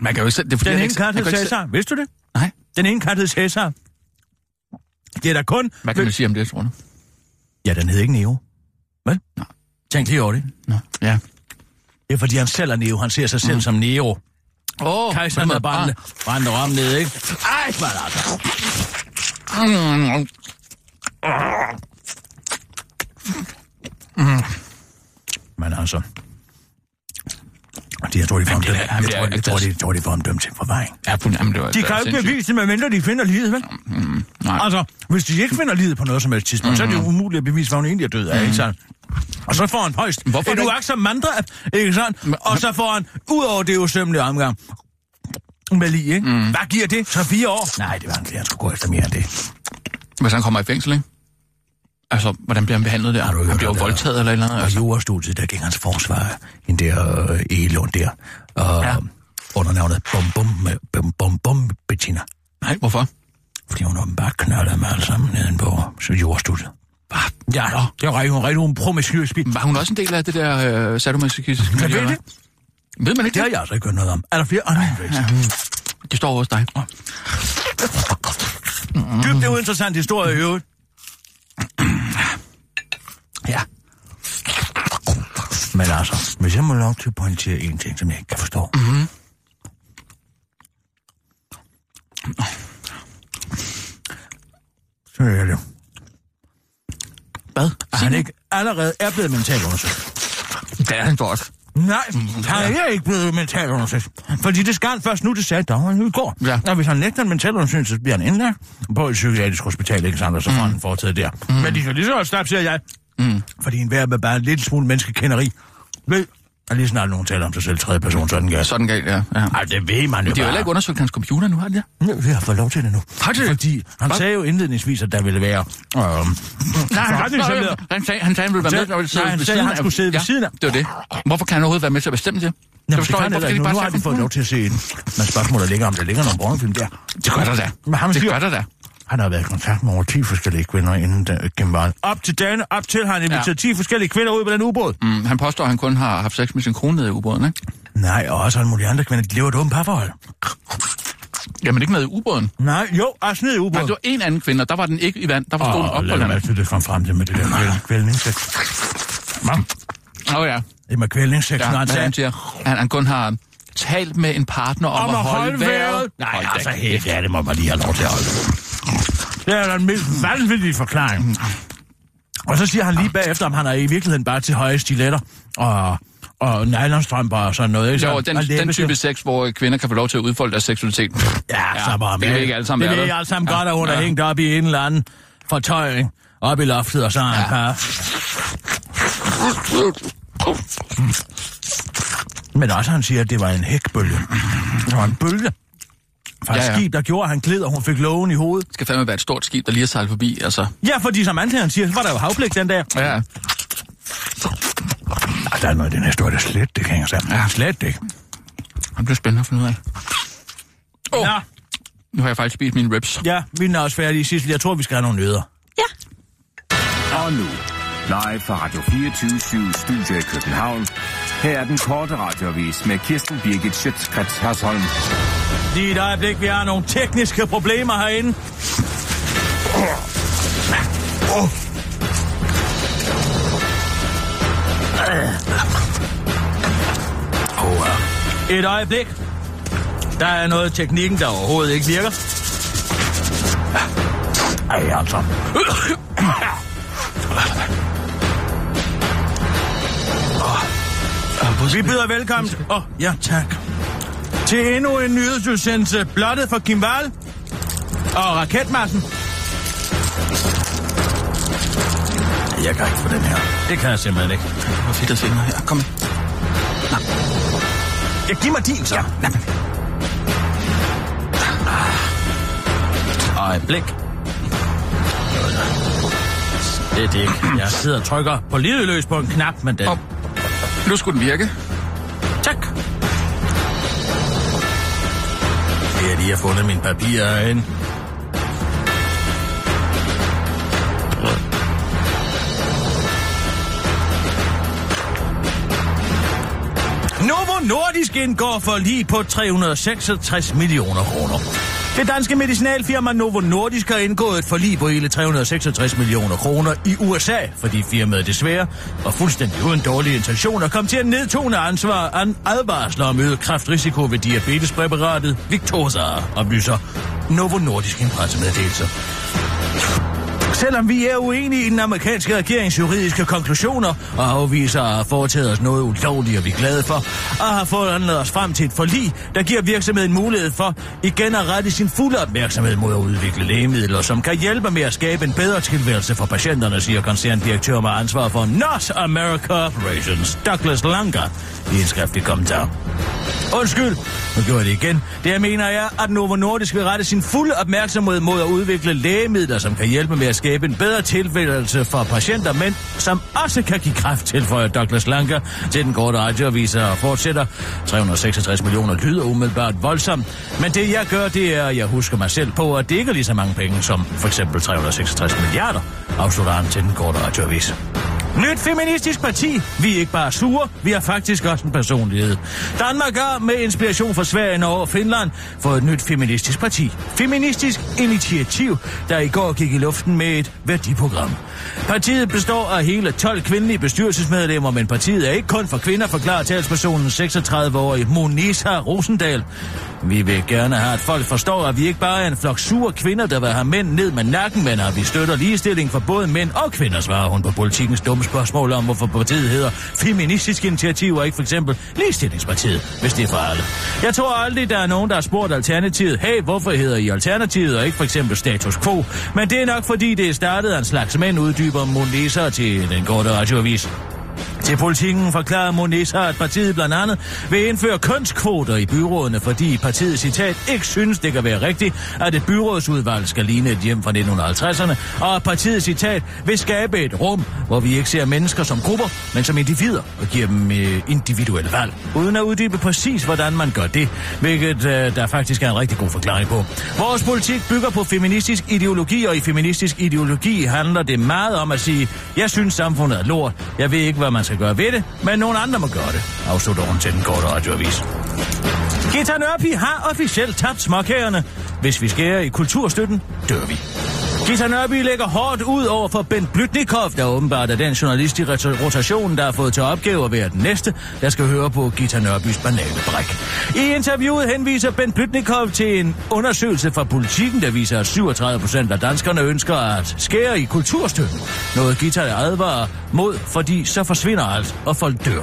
Man kan jo ikke. Det er, fordi, Den ene kat hed Cæsar. Vidste du det? Nej, Den ene kat hed Cæsar. Det er da kun... hvad kan man sige om det, tror du? Ja, den hed ikke Neo. Vel? Nej. Tænk lige over det. Nå, ja. Det er fordi, han selv er Neo. Han ser sig selv mm. som Neo. Åh, oh, Kejseren der brændte, brændte Rom ned, ikke? Ej, hvad er det altså? Men altså... De, jeg tror, de får ham det er- dømt. Jeg det tror, jeg tror, det de, tror, de får ham dømt til forvaring. Ja, fuld- jamen, det var De kan jo ikke bevise det, medmindre de finder livet, vel? Mm, nej. Altså, hvis de ikke finder livet på noget som helst tidspunkt, mm-hmm. så er det jo umuligt at bevise, hvad hun egentlig er død af, ikke sandt? Og så får han højst Hvorfor et det- uaksom mantra, ikke sandt? Og så får han, ud over det usømmelige omgang, med lige, ikke? Mm. Hvad giver det? Så fire år? Nej, det var han han skulle gå efter mere end det. Hvis han kommer i fængsel, ikke? Altså, hvordan bliver han behandlet der? Har du Han bliver jo det? voldtaget eller eller andet. Og Altså. jurastudiet, der gik hans forsvar, en der øh, Elund der, og Ja. under navnet Bum Bum, med Bum Bum Bum Bettina. Nej, hvorfor? Fordi hun åbenbart knaldede dem alle sammen nedenpå så jurastudiet. Ja, nå, det var rigtig, hun rigtig en promiskuøs. Var hun også en del af det der øh, sadomasochistiske miljø, ved det? Ved man ikke Det har det? jeg altså ikke hørt noget om. Er der flere andre ja. Det står hos dig. Dybt uinteressant historie i øvrigt. Ja. Men altså, hvis jeg må lov til at pointere en ting, som jeg ikke kan forstå. Mm-hmm. Så er det. Hvad? At han ikke allerede er blevet mentalt undersøgt. Det er han godt. Nej, han er ikke blevet mentalt undersøgt. Fordi det skal han først nu, det sagde dommeren i går. Ja. Og hvis han nægter en mental undersøgelse, så bliver han indlagt på et psykiatrisk hospital, ikke sandt, og så får han foretaget der. Mm. Men de kan lige så godt stoppe, siger jeg. Mm. Fordi en hver med bare en lille smule menneskekenderi ved, at lige snart nogen taler om sig selv tredje person, sådan gør. Sådan galt, ja. ja. Ej, det ved man jo De har heller ikke undersøgt hans computer nu, har de det? Ja, Vi har fået lov til det nu. Har de? Fordi han Hvad? sagde jo indledningsvis, at der ville være... Øh, forretningshemmeligheder. han sagde, han sagde, han ville være med, vi Nej, han sagde, siden han skulle sidde ved siden af. Det var det. Hvorfor kan han overhovedet være med til at bestemme det? Jamen, det forstår kan heller ikke. Nu, nu har de fået lov til at se den. Men spørgsmålet ligger, om der ligger nogle pornofilm der. Det gør der da. Men ham Det gør der da. Han har været i kontakt med over 10 forskellige kvinder inden den, gennem. Op til dagene, op til han inviteret Ja. ja. 10 forskellige kvinder ud på den ubåd. Mm. Han påstår, at han kun har haft sex med sin kone nede i ubåden, ikke? Nej, og også alle mulige andre kvinder, de lever et åbent parforhold. Jamen ikke nede i ubåden. Nej, jo, også ned i Nej, ubåden. det var en anden kvinde, og der var den ikke i vand. Der var den op på lad land. mig til det kom frem til med det der kvæl- [LAUGHS] kvælningssex. Åh oh, ja. Det med kvælningssex, ja når han hvad han sagde, siger, at han kun har talt med en partner om, om at holde vejret. Nej, Hold altså helt, ja, det må man lige have lov til at holde. Det er den mest vanvittige forklaring. Og så siger han lige bagefter, om han er i virkeligheden bare til høje stiletter og, og nylonstrømper og sådan noget. Ikke? Jo, Så- den, og den type sex, hvor kvinder kan få lov til at udfolde deres seksualitet. Ja, Ja, så bare det er ikke alle sammen Det er ikke alle sammen godt, at hun Ja. er hængt op i en eller anden fortøjning. Op i loftet, og så har han par. Men også han siger, at det var en hækbølge. Det var en bølge fra et Ja, ja. skib, der gjorde, at han gled, og hun fik lågen i hovedet. Det skal fandme være et stort skib, der lige er sejlet forbi, altså. Ja, fordi som anklageren siger, så var der jo havblik den der. Ja, Ej, der er noget i den her historie, der slet det hænger sammen. Ja. Slet ikke. det bliver spændende at finde ud af. Åh, Ja, nu har jeg faktisk spist mine ribs. ja, vi er også færdige. Sissel, jeg tror, vi skal have nogle nødder. Ja. Og nu, live fra Radio 24 Studio i København. Her er den korte radiovis med Kirsten Birgit Schøtzgrads Hasholm. Lige et øjeblik, vi har nogle tekniske problemer herinde. Et øjeblik. Der er noget i teknikken, der overhovedet ikke virker. Ej, altså. [COUGHS] Vi byder velkommen. Åh, oh, ja tak. Til endnu en nyhedsudsendelse blottet for Kim Wall og raketmassen. Jeg kan ikke få den her. Det kan jeg simpelthen ikke. Hvor fedt at se mig her. Kom med. Ja, giv mig din så. Ja. Øjeblik. Det er det ikke. Jeg sidder og trykker på livet løs på en knap, men den... Op. Nu skulle den virke. Lige har fundet mine papirer herinde. Novo Nordisk indgår for lige på 366 millioner kroner. Det danske medicinalfirma Novo Nordisk har indgået et forlig på hele 366 millioner kroner i USA, fordi firmaet desværre og fuldstændig uden dårlige intentioner kom til at nedtone ansvar an advarsler om øget kraftrisiko ved diabetespræparatet Victoza, oplyser Novo Nordisk i en pressemeddelelse. Selvom vi er uenige i den amerikanske regerings juridiske konklusioner og afviser at have foretaget os noget ulovligt, og vi er glade for, og har forandret os frem til et forlig, der giver virksomheden mulighed for igen at rette sin fulde opmærksomhed mod at udvikle lægemidler, som kan hjælpe med at skabe en bedre tilværelse for patienterne, siger koncerndirektør med ansvar for North America Operations, Douglas Langer, i en skriftlig kommentar. Undskyld, nu gjorde jeg det igen. Det jeg mener er, at Novo Nordisk vil rette sin fulde opmærksomhed mod at udvikle lægemidler, som kan hjælpe med at skabe en bedre tilværelse for patienter, men som også kan give kraft, tilføjer Douglas Lanker til den korte radioavis og fortsætter. 366 millioner lyder umiddelbart voldsomt, men det jeg gør, det er, at jeg husker mig selv på, at det ikke er lige så mange penge som for eksempel 366 milliarder, afslutter han til den korte radioavis. Nyt feministisk parti. Vi er ikke bare sure, vi har faktisk også en personlighed. Danmark har med inspiration fra Sverige, Norge og Finland fået et nyt feministisk parti. Feministisk Initiativ, der i går gik i luften med et værdiprogram. Partiet består af hele 12 kvindelige bestyrelsesmedlemmer, men partiet er ikke kun for kvinder, forklarer talspersonen 36-årige Monisa Rosendal. Vi vil gerne have, at folk forstår, at vi ikke bare er en flok sure kvinder, der vil have mænd ned med nakken, men at vi støtter ligestilling for både mænd og kvinder, svarer hun på politikens dumme spørgsmål om, hvorfor partiet hedder Feministisk Initiativ og ikke for eksempel Ligestillingspartiet, hvis det er for alle. Jeg tror aldrig, der er nogen, der har spurgt Alternativet, hey, hvorfor hedder I Alternativet og ikke for eksempel Status Quo? Men det er nok, fordi det er startet af en slags mænd, uddyber Monisa til den korte radioavis. Til politikken forklarer Monesa, at partiet blandt andet vil indføre kønskvoter i byrådene, fordi partiet citat ikke synes, det kan være rigtigt, at et byrådsudvalg skal ligne et hjem fra 1950'erne, og at partiet citat vil skabe et rum, hvor vi ikke ser mennesker som grupper, men som individer, og giver dem øh, individuelle valg, uden at uddybe præcis, hvordan man gør det, hvilket øh, der faktisk er en rigtig god forklaring på. Vores politik bygger på feministisk ideologi, og i feministisk ideologi handler det meget om at sige, jeg synes samfundet er lort, jeg ved ikke, hvad man skal gøre ved det, men nogen andre må gøre det, afslutter hun til den korte radioavis. Gita Nørby har officielt tabt småkagerne. Hvis vi skærer i kulturstøtten, dør vi. Gita Nørby lægger hårdt ud over for Bent Blytnikov, der åbenbart er den journalist i rotation, der har fået til opgave at være den næste, der skal høre på Gita Nørbys banale bræk. I interviewet henviser Bent Blytnikov til en undersøgelse fra politikken, der viser, at 37 procent af danskerne ønsker at skære i kulturstøtten. Noget Gita advarer mod, fordi så forsvinder alt, og folk dør.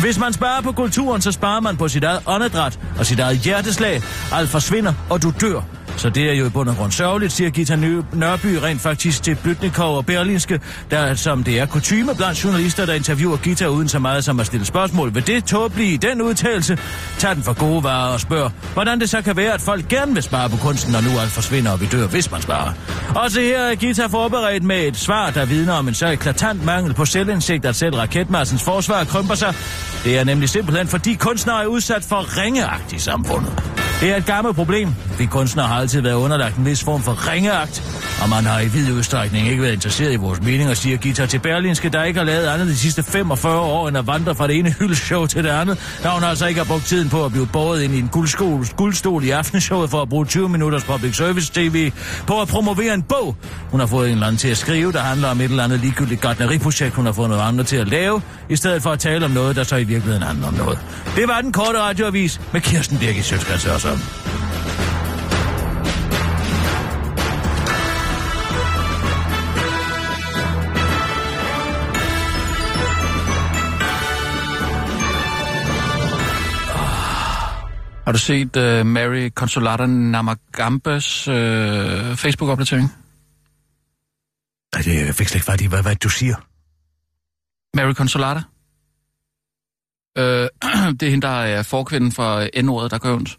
Hvis man sparer på kulturen, så sparer man på sit eget åndedræt og sit eget hjerteslag. Alt forsvinder, og du dør. Så det er jo i bund og grund sørgeligt, siger Gita Nørby rent faktisk til Blytnikov og Berlinske, der som det er kutume blandt journalister, der interviewer Gita uden så meget som at stille spørgsmål. Vil det tåbelige i den udtalelse? Tag den for gode varer og spørg, hvordan det så kan være, at folk gerne vil spare på kunsten, når nu alt forsvinder og vi dør, hvis man sparer. Også her er Gita forberedt med et svar, der vidner om en så eklatant mangel på selvindsigt, at selv raketmassens forsvar krymper sig. Det er nemlig simpelthen, fordi kunstnere er udsat for ringeagtigt samfundet. Det er et gammelt problem. Vi kunstnere har altid været underlagt en vis form for ringeagt, og man har i vid udstrækning ikke været interesseret i vores mening og siger guitar til Berlinske, der ikke har lavet andet de sidste 45 år, end at vandre fra det ene hyldshow til det andet, da hun altså ikke har brugt tiden på at blive båret ind i en guldstol, guldstol i aftenshowet for at bruge 20 minutters public service tv på at promovere en bog. Hun har fået en eller anden til at skrive, der handler om et eller andet ligegyldigt gardneriprojekt, hun har fået noget andet til at lave, i stedet for at tale om noget, der så i virkeligheden handler om noget. Det var den korte radioavis med Kirsten Birgit Sjøtskrets også. Har du set uh, Mary Consolata Namagambes uh, Facebook-opdatering? Ej, det, jeg fik slet ikke fat i, hvad, hvad du siger. Mary Consolata? Uh, [CLEARS THROAT] det er hende, der er forkvinden for N-ordet, der gør ondt.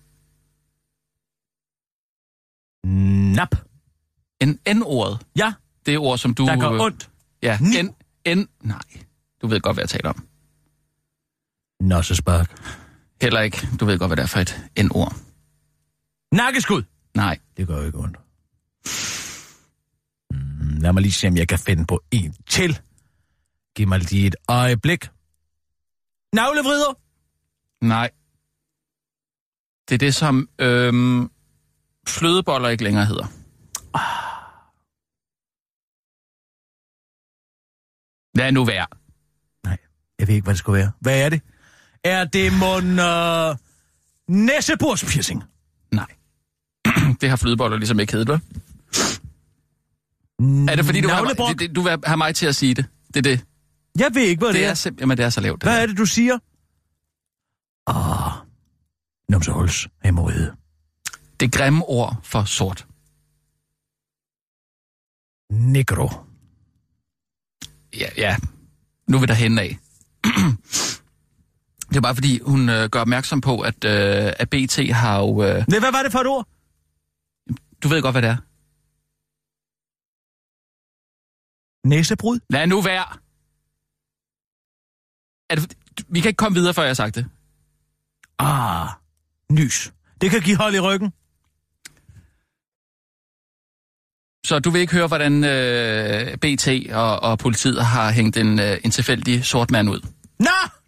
Nap. En N-ordet? Ja, Det er ord, som du... der gør ondt. Ja, Ni- N... N... Nej, du ved godt, hvad jeg taler om. Nå, så spark. Heller ikke. Du ved godt, hvad det er for et N-ord. Nakkeskud. Nej. Det gør jo ikke ondt. Mm, lad mig lige se, om jeg kan finde på en til. Giv mig lige et øjeblik. Navlevrider. Nej. Det er det, som øhm, flødeboller ikke længere hedder. Lad nu være. Nej, jeg ved ikke, hvad det skulle være. Hvad er det? Er det mon uh, næseborspiercing? Nej. [CLEARS THROAT] det har flødeboller ligesom ikke heddet, vel? Er det fordi, du, har, Navlebrok? det, det, du vil have mig til at sige det? Det er det. Jeg ved ikke, hvad det, Det er. er jamen, det er så lavt. Det Hvad der. er det, du siger? Ah, numsehuls, hemorrhide. Det grimme ord for sort. Negro. Ja, ja. Nu vil der hen af. [CLEARS THROAT] det er bare fordi, hun øh, gør opmærksom på, at, øh, at BT har jo... Øh, Nej, hvad var det for et ord? du ved godt, hvad det er. Næsebrud? Lad nu være. Er det, vi kan ikke komme videre, før jeg har sagt det. Ah, nys. Det kan give hold i ryggen. Så du vil ikke høre, hvordan øh, BT og, og politiet har hængt en, øh, en tilfældig sort mand ud. Nå,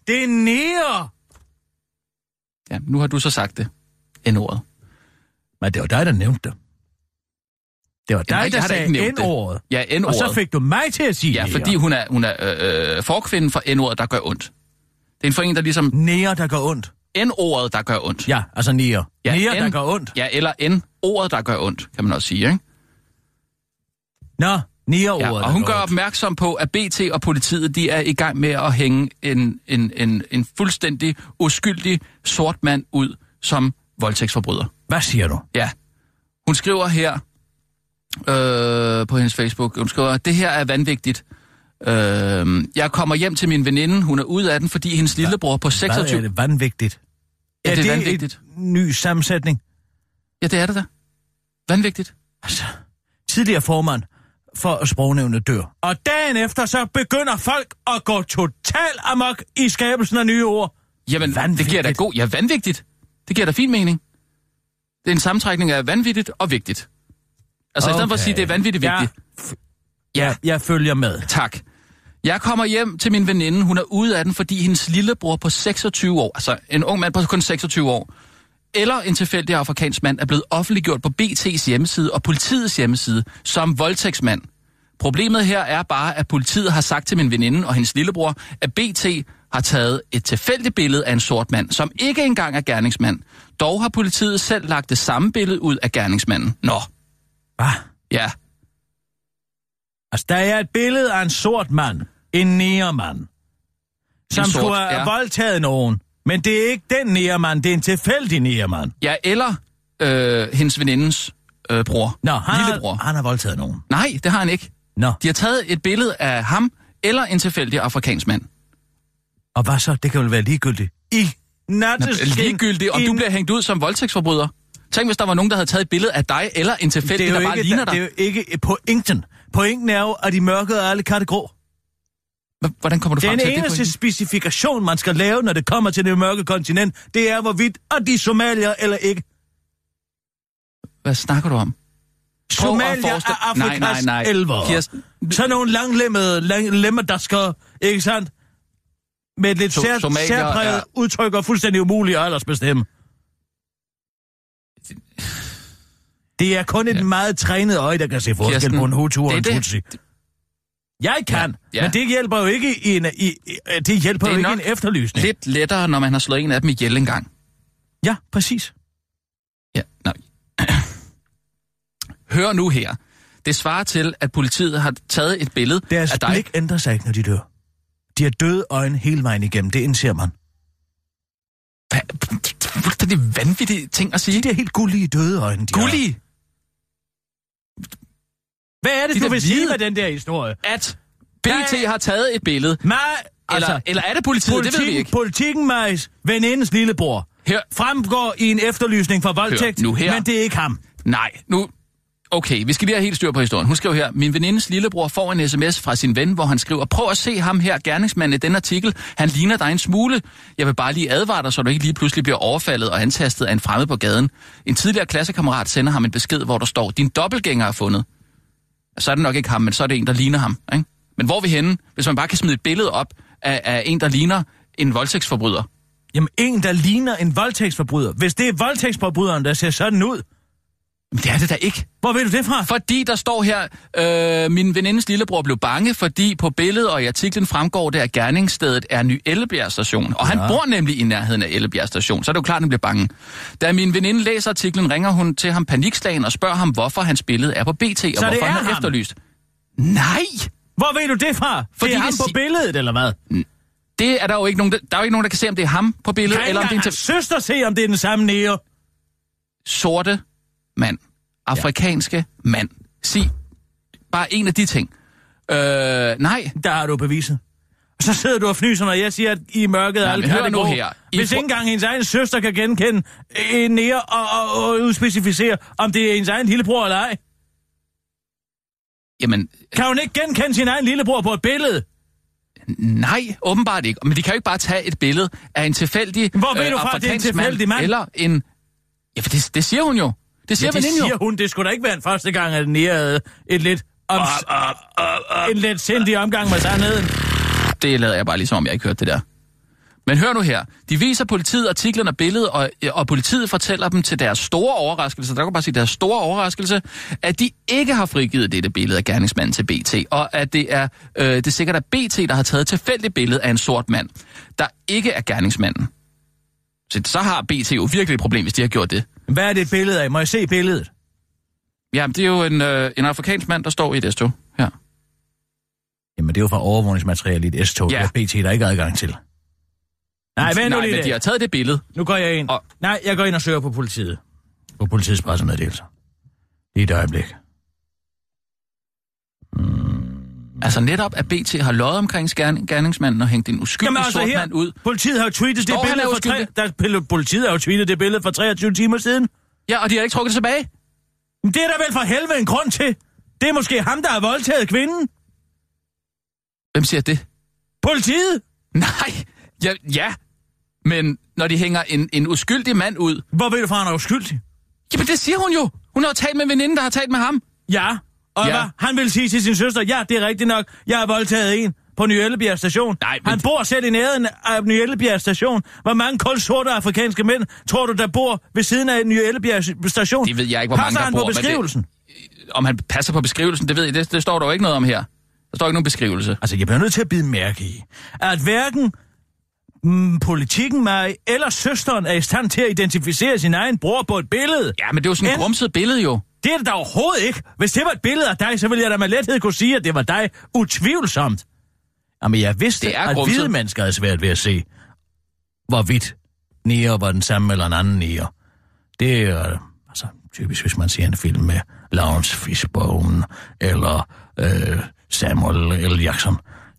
det er nære. Ja, nu har du så sagt det. En ordet. Men det var dig, der nævnte det. Det var dig, nej, der sagde ikke nævnt det. N-ordet. Ja, Og så fik du mig til at sige Ja, nære. fordi hun er, hun er øh, øh, forkvinden for N-ordet, der gør ondt. Det er en forening, der ligesom Nære, der gør ondt. N-ordet, der gør ondt. Ja, altså nære. Ja, nære, der gør ondt. Ja, eller N-ordet, der gør ondt, kan man også sige, ikke? Nå, nære-ordet, Ja, og hun gør opmærksom på, at BT og politiet, de er i gang med at hænge en, en, en, en fuldstændig uskyldig sort mand ud som voldtægtsforbryder. Hvad siger du? Ja. Hun skriver her øh, på hendes Facebook, hun skriver, det her er vanvittigt. Øh, jeg kommer hjem til min veninde, hun er ude af den, fordi hendes lillebror på Hvad 26... er det vanvigtigt? Ja, er det det vanvittigt. en ny sammensætning? Ja, det er det da. Vanvittigt. Altså, tidligere formand for sprognævnet dør. Og dagen efter, så begynder folk at gå total amok i skabelsen af nye ord. Jamen, Vanvittigt. det giver da god... Ja, vanvittigt. Det giver da fin mening. Det er en sammentrækning af vanvittigt og vigtigt. Altså, okay. i stedet for at sige, det er vanvittigt Ja, vigtigt. Ja, jeg følger med. Tak. Jeg kommer hjem til min veninde. Hun er ude af den, fordi hendes lillebror på 26 år, altså en ung mand på kun 26 år, eller en tilfældig afrikansk mand, er blevet offentliggjort på BT's hjemmeside og politiets hjemmeside som voldtægtsmand. Problemet her er bare, at politiet har sagt til min veninde og hendes lillebror, at BT har taget et tilfældigt billede af en sort mand, som ikke engang er gerningsmand. Dog har politiet selv lagt det samme billede ud af gerningsmanden. Nå, Hvad? ja. Altså, der er et billede af en sort mand. En nærmand. Som sort, skulle have ja. voldtaget nogen. Men det er ikke den nærmand, det er en tilfældig nærmand. Ja, eller øh, hendes venindens øh, bror. Nå, han Lillebror. har, han har voldtaget nogen. Nej, det har han ikke. Nå, De har taget et billede af ham eller en tilfældig afrikansk mand. og hvad så? Det kan vel være ligegyldigt. I natteskin. Ligegyldigt, om du bliver hængt ud som voldtægtsforbryder. Tænk, hvis der var nogen, der havde taget et billede af dig eller en tilfældig, er, der bare ikke, ligner det er dig. jo ikke pointen. Pointen er jo, at de mørke er alle katte grå. Hvordan kommer du frem Den til at det? eneste pointen? specifikation, man skal lave, når det kommer til det mørke kontinent, det er, hvorvidt at de er somalier eller ikke. Hvad snakker du om? Somalia forestille- er Nej, Afrikas nej, nej. elver. Kirsten- Sådan nogle langlemmede lang, lemmer, der skal, ikke sandt? Med et lidt So- sær, særpræget er- udtryk og fuldstændig umuligt at aldersbestemme. Det er kun et Ja. meget trænet øje, der kan se forskel Kirsten, på en Hutu og er en det. Jeg kan, Ja, ja. men det hjælper jo ikke i en, i, det hjælper Det jo ikke en efterlysning. Lidt lettere, når man har slået en af dem ihjel en gang. Ja, præcis. Ja, nej. [CLEARS THROAT] Hør nu her. Det svarer til, at politiet har taget et billede Deres af dig. blik ændrer sig ikke, når de dør. De har døde øjne hele vejen igennem, det indser man. Hvad? Det er vanvittige ting at sige. De der helt gullige døde øjne, de har. Hvad er det, De du vil sige med den der historie? at BT Nej. har taget et billede. Nej, Eller, altså, eller er det politiet? det ved vi politikken, ikke. politikken Majs venindens lillebror Her. fremgår i en efterlysning for voldtægt, nu her. men det er ikke ham. Nej, nu... Okay, vi skal lige have helt styr på historien. Hun skriver her, min venindes lillebror får en sms fra sin ven, hvor han skriver, prøv at se ham her, gerningsmanden i den artikel. Han ligner dig en smule. Jeg vil bare lige advare dig, så du ikke lige pludselig bliver overfaldet og antastet af en fremmed på gaden. En tidligere klassekammerat sender ham en besked, hvor der står, din dobbeltgænger er fundet. Så er det nok ikke ham, men så er det en, der ligner ham. Ikke? Men hvor er vi henne, hvis man bare kan smide et billede op af, af en, der ligner en voldtægtsforbryder? Jamen, en, der ligner en voldtægtsforbryder. Hvis det er voldtægtsforbryderen, der ser sådan ud, men det er det da ikke. hvor ved du det fra? Fordi der står her, øh, min venindes lillebror blev bange, fordi på billedet og i artiklen fremgår det, at gerningsstedet er Ny Ellebjerg station. Og han Ja. bor nemlig i nærheden af Ellebjerg station, så er det jo klart, at han bliver bange. Da min veninde læser artiklen, ringer hun til ham panikslagen og spørger ham, hvorfor hans billede er på BT, og det hvorfor han er ham? efterlyst. Nej! Hvor ved du det fra? Fordi det er ham på billedet, eller hvad? Det er der jo ikke nogen, der, der er jo ikke nogen, der kan se, om det er ham på billedet, Kan eller om det er en søster se, om det er den samme nære? sorte mand. Afrikanske mand. Sig bare en af de ting. Øh, nej, Der har du beviset. Og så sidder du og fnyser, når jeg siger, at I er mørket alle men hør nu her. I Hvis ikke engang hendes egen søster kan genkende en nære og, og, og udspecificere, om det er hendes egen lillebror eller ej. jamen, Kan hun ikke genkende sin egen lillebror på et billede? Nej, åbenbart ikke. Men de kan jo ikke bare tage et billede af en tilfældig Hvor ved du fra, at det er en tilfældig mand? Eller en... Ja, for det, det siger hun jo. Det siger Ja, det siger jo. hun. Det skulle da ikke være en første gang, at nære havde et lidt... Om, en lidt sindig omgang med sandheden. Det lader jeg bare ligesom, om jeg ikke hørte det der. Men hør nu her. De viser politiet artiklen og billedet, og, og politiet fortæller dem til deres store overraskelse, der kan bare sige deres store overraskelse, at de ikke har frigivet dette billede af gerningsmanden til BT, og at det er, øh, det er sikkert at BT, der har taget et tilfældigt billede af en sort mand, der ikke er gerningsmanden. Så, så har BT jo virkelig et problem, hvis de har gjort det. Hvad er det et billede af? Må jeg se billedet? Ja, det er jo en, øh, en afrikansk mand, der står i et S-tog. Ja. Jamen, det er jo fra overvågningsmateriale i et S-tog, Ja. ja. BT der er ikke adgang til. Nej, vent nu lige men de har taget det billede. Nu går jeg ind. Og- Nej, jeg går ind og søger på politiet. På politiets pressemeddelelser. Lige et øjeblik. Altså netop, at BT har løjet omkring skærning, gerningsmanden og hængt en uskyldig Jamen altså sort her, mand ud. politiet har jo tweetet Står det billede for tre... Der, politiet har jo tweetet det billede for 23 timer siden. Ja, og de har ikke trukket det tilbage. Men det er der vel for helvede en grund til. Det er måske ham, der har voldtaget kvinden. Hvem siger det? Politiet. Nej, ja, ja. Men når de hænger en, en uskyldig mand ud... Hvor ved du fra, han er uskyldig? Jamen, det siger hun jo. Hun har jo talt med en veninde, der har talt med ham. Ja. Og Ja. hvad? Han vil sige til sin søster, ja, det er rigtigt nok. Jeg har voldtaget en på Ny Ellebjerg station. Nej, men- Han bor selv i nærheden af Ny Ellebjerg station. Hvor mange kulsorte afrikanske mænd tror du, der bor ved siden af Ny Ellebjerg station? Det ved jeg ikke, hvor Passer mange der han bor, på men det- beskrivelsen? Om han passer på beskrivelsen, det ved jeg, det, det står der jo ikke noget om her. Der står ikke nogen beskrivelse. Altså, jeg bliver nødt til at bide mærke i, at hverken mm, politikken mig eller søsteren er i stand til at identificere sin egen bror på et billede. Ja, men det er jo sådan et grumset billede jo. Det er det da overhovedet ikke. Hvis det var et billede af dig, så ville jeg da med lethed kunne sige, at det var dig utvivlsomt. Jamen, jeg vidste, Det er at grumset. hvide mennesker havde svært ved at se, hvorvidt Nier var den samme eller en anden Nier. Det er altså, typisk, hvis man ser en film med Lawrence Fishbone eller øh, Samuel L. Jackson.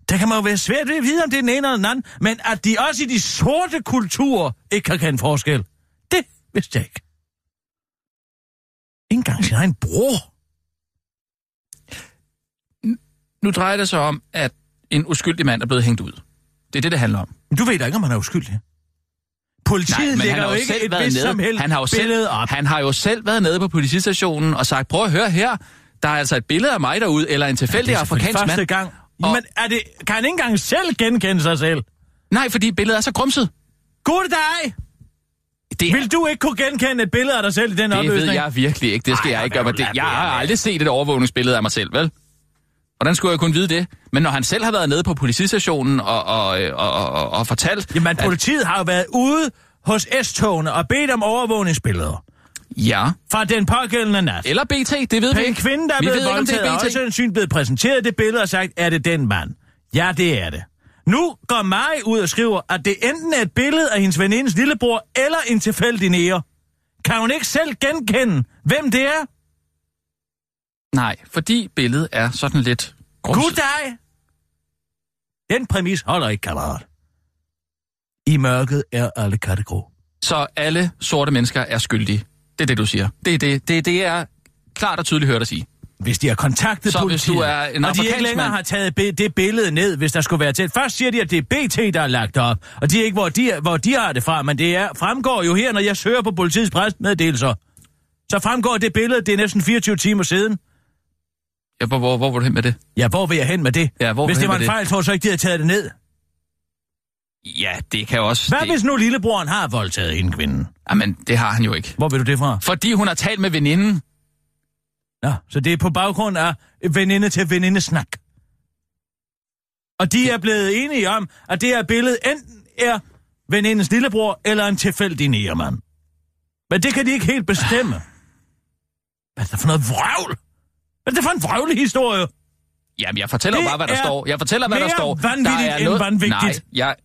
Der kan man jo være svært ved at vide, om det er den ene eller den anden, men at de også i de sorte kulturer ikke kan kende forskel, det vidste jeg ikke. Engang sin egen bror. Nu drejer det sig om, at en uskyldig mand er blevet hængt ud. Det er det, det handler om. Men du ved da ikke, om han er uskyldig. Politiet Nej, lægger jo ikke et vist som helst Han har, jo selv, op. han har jo selv været nede på politistationen og sagt, prøv at høre her, der er altså et billede af mig derude, eller en tilfældig selvfølgelig afrikansk første mand. gang. Og- Men er det, kan han ikke engang selv genkende sig selv? Nej, fordi billedet er så grumset. Gud dig! Det, Vil du ikke kunne genkende et billede af dig selv i den det opløsning? ved jeg virkelig ikke. Det skal Ej, jeg ikke gøre. Det, jeg har aldrig set et overvågningsbillede af mig selv, vel? Hvordan skulle jeg kunne vide det? Men når han selv har været nede på politistationen og, og, og, og, og, fortalt... Jamen, at- politiet har jo været ude hos S-togene og bedt om overvågningsbilleder Ja. fra den pågældende nat. Eller BT, det ved vi En kvinde, der er vi blevet ved ikke, om det er BT. sandsynligt blevet præsenteret det billede og sagt, er det den mand? Ja, det er det. Nu går Mari ud og skriver, at det enten er et billede af hendes venindes lillebror eller en tilfældig nære. Kan hun ikke selv genkende, hvem det er? Nej, fordi billedet er sådan lidt grumset. Gud dig! Den præmis holder ikke, kammerat. I mørket er alle katte grå. Så alle sorte mennesker er skyldige. Det er det, du siger. Det er, det, det, det er klart og tydeligt hørt at sige. Hvis de har kontaktet Så hvis politiet, du er en og de ikke længere mand- har taget det billede ned, hvis der skulle være til. Først siger de, at det er BT, der er lagt op, og de er ikke, hvor de, hvor de har det fra, men det er, fremgår jo her, når jeg søger på politiets presmeddelelser. Så fremgår det billede, det er næsten 24 timer siden. Ja, hvor, hvor, hvor var du hen med det? Ja, hvor vil jeg hen med det? Ja, hvor hvis vil det var en fejl, tror jeg så ikke, de havde taget det ned. Ja, det kan også... Hvad det, hvis nu lillebroren har voldtaget hende kvinden? Jamen, det har han jo ikke. Hvor vil du det fra? Fordi hun har talt med veninden. Ja, så det er på baggrund af veninde til venindesnak. Og de er blevet enige om, at det her billede enten er venindens lillebror eller en tilfældig nærmand. Men det kan de ikke helt bestemme. Hvad er det for noget vrøvl? Hvad er det for en vrøvlig historie? Jamen, jeg fortæller Det bare, hvad der er står. Jeg fortæller, hvad der står. vanvittigt der er end vanvittigt. Nej, jeg...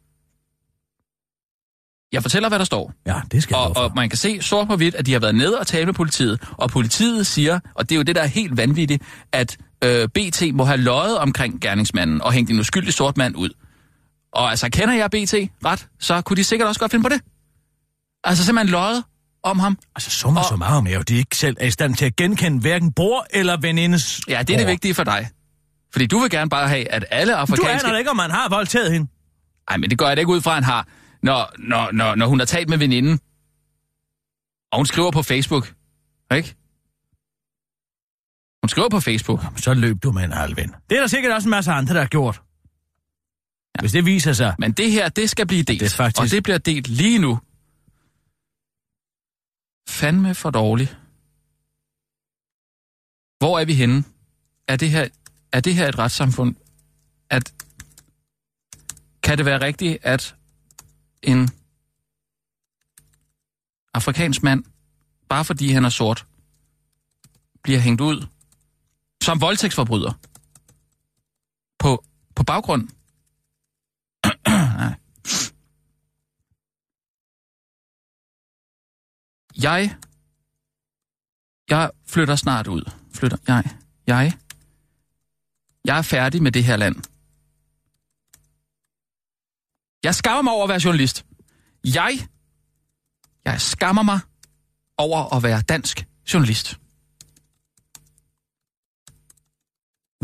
Jeg fortæller, hvad der står. Ja, det skal Og, og man kan se sort på hvidt, at de har været nede og tale med politiet. Og politiet siger, og det er jo det, der er helt vanvittigt, at øh, BT må have løjet omkring gerningsmanden og hængt en uskyldig sort mand ud. Og altså, kender jeg BT ret, så kunne de sikkert også godt finde på det. Altså simpelthen løjet om ham. Altså, summa og- summarum er jo, de ikke selv er i stand til at genkende hverken bror eller venindes Ja, det er det bror. vigtige for dig. Fordi du vil gerne bare have, at alle Du afrikanske... aner da ikke, om man har voldtaget hende. Nej, men det gør jeg da ikke ud fra, at han har. Når, når, når, når hun har talt med veninden, og hun skriver på Facebook, ikke? Hun skriver på Facebook. Jamen, så løb du med en halv ven. Det er der sikkert også en masse andre, der har gjort. Ja. Hvis det viser sig. Men det her, det skal blive delt. Det er faktisk- Og det bliver delt lige nu. Fandme for dårligt. Hvor er vi henne? Er det her, er det her et retssamfund? At, kan det være rigtigt, at en afrikansk mand, bare fordi han er sort, bliver hængt ud som voldtægtsforbryder på, på baggrund [CLEARS THROAT] Jeg... Jeg flytter snart ud. Flytter jeg. Jeg. Jeg er færdig med det her land. Jeg skammer mig over at være journalist. Jeg. Jeg skammer mig over at være dansk journalist.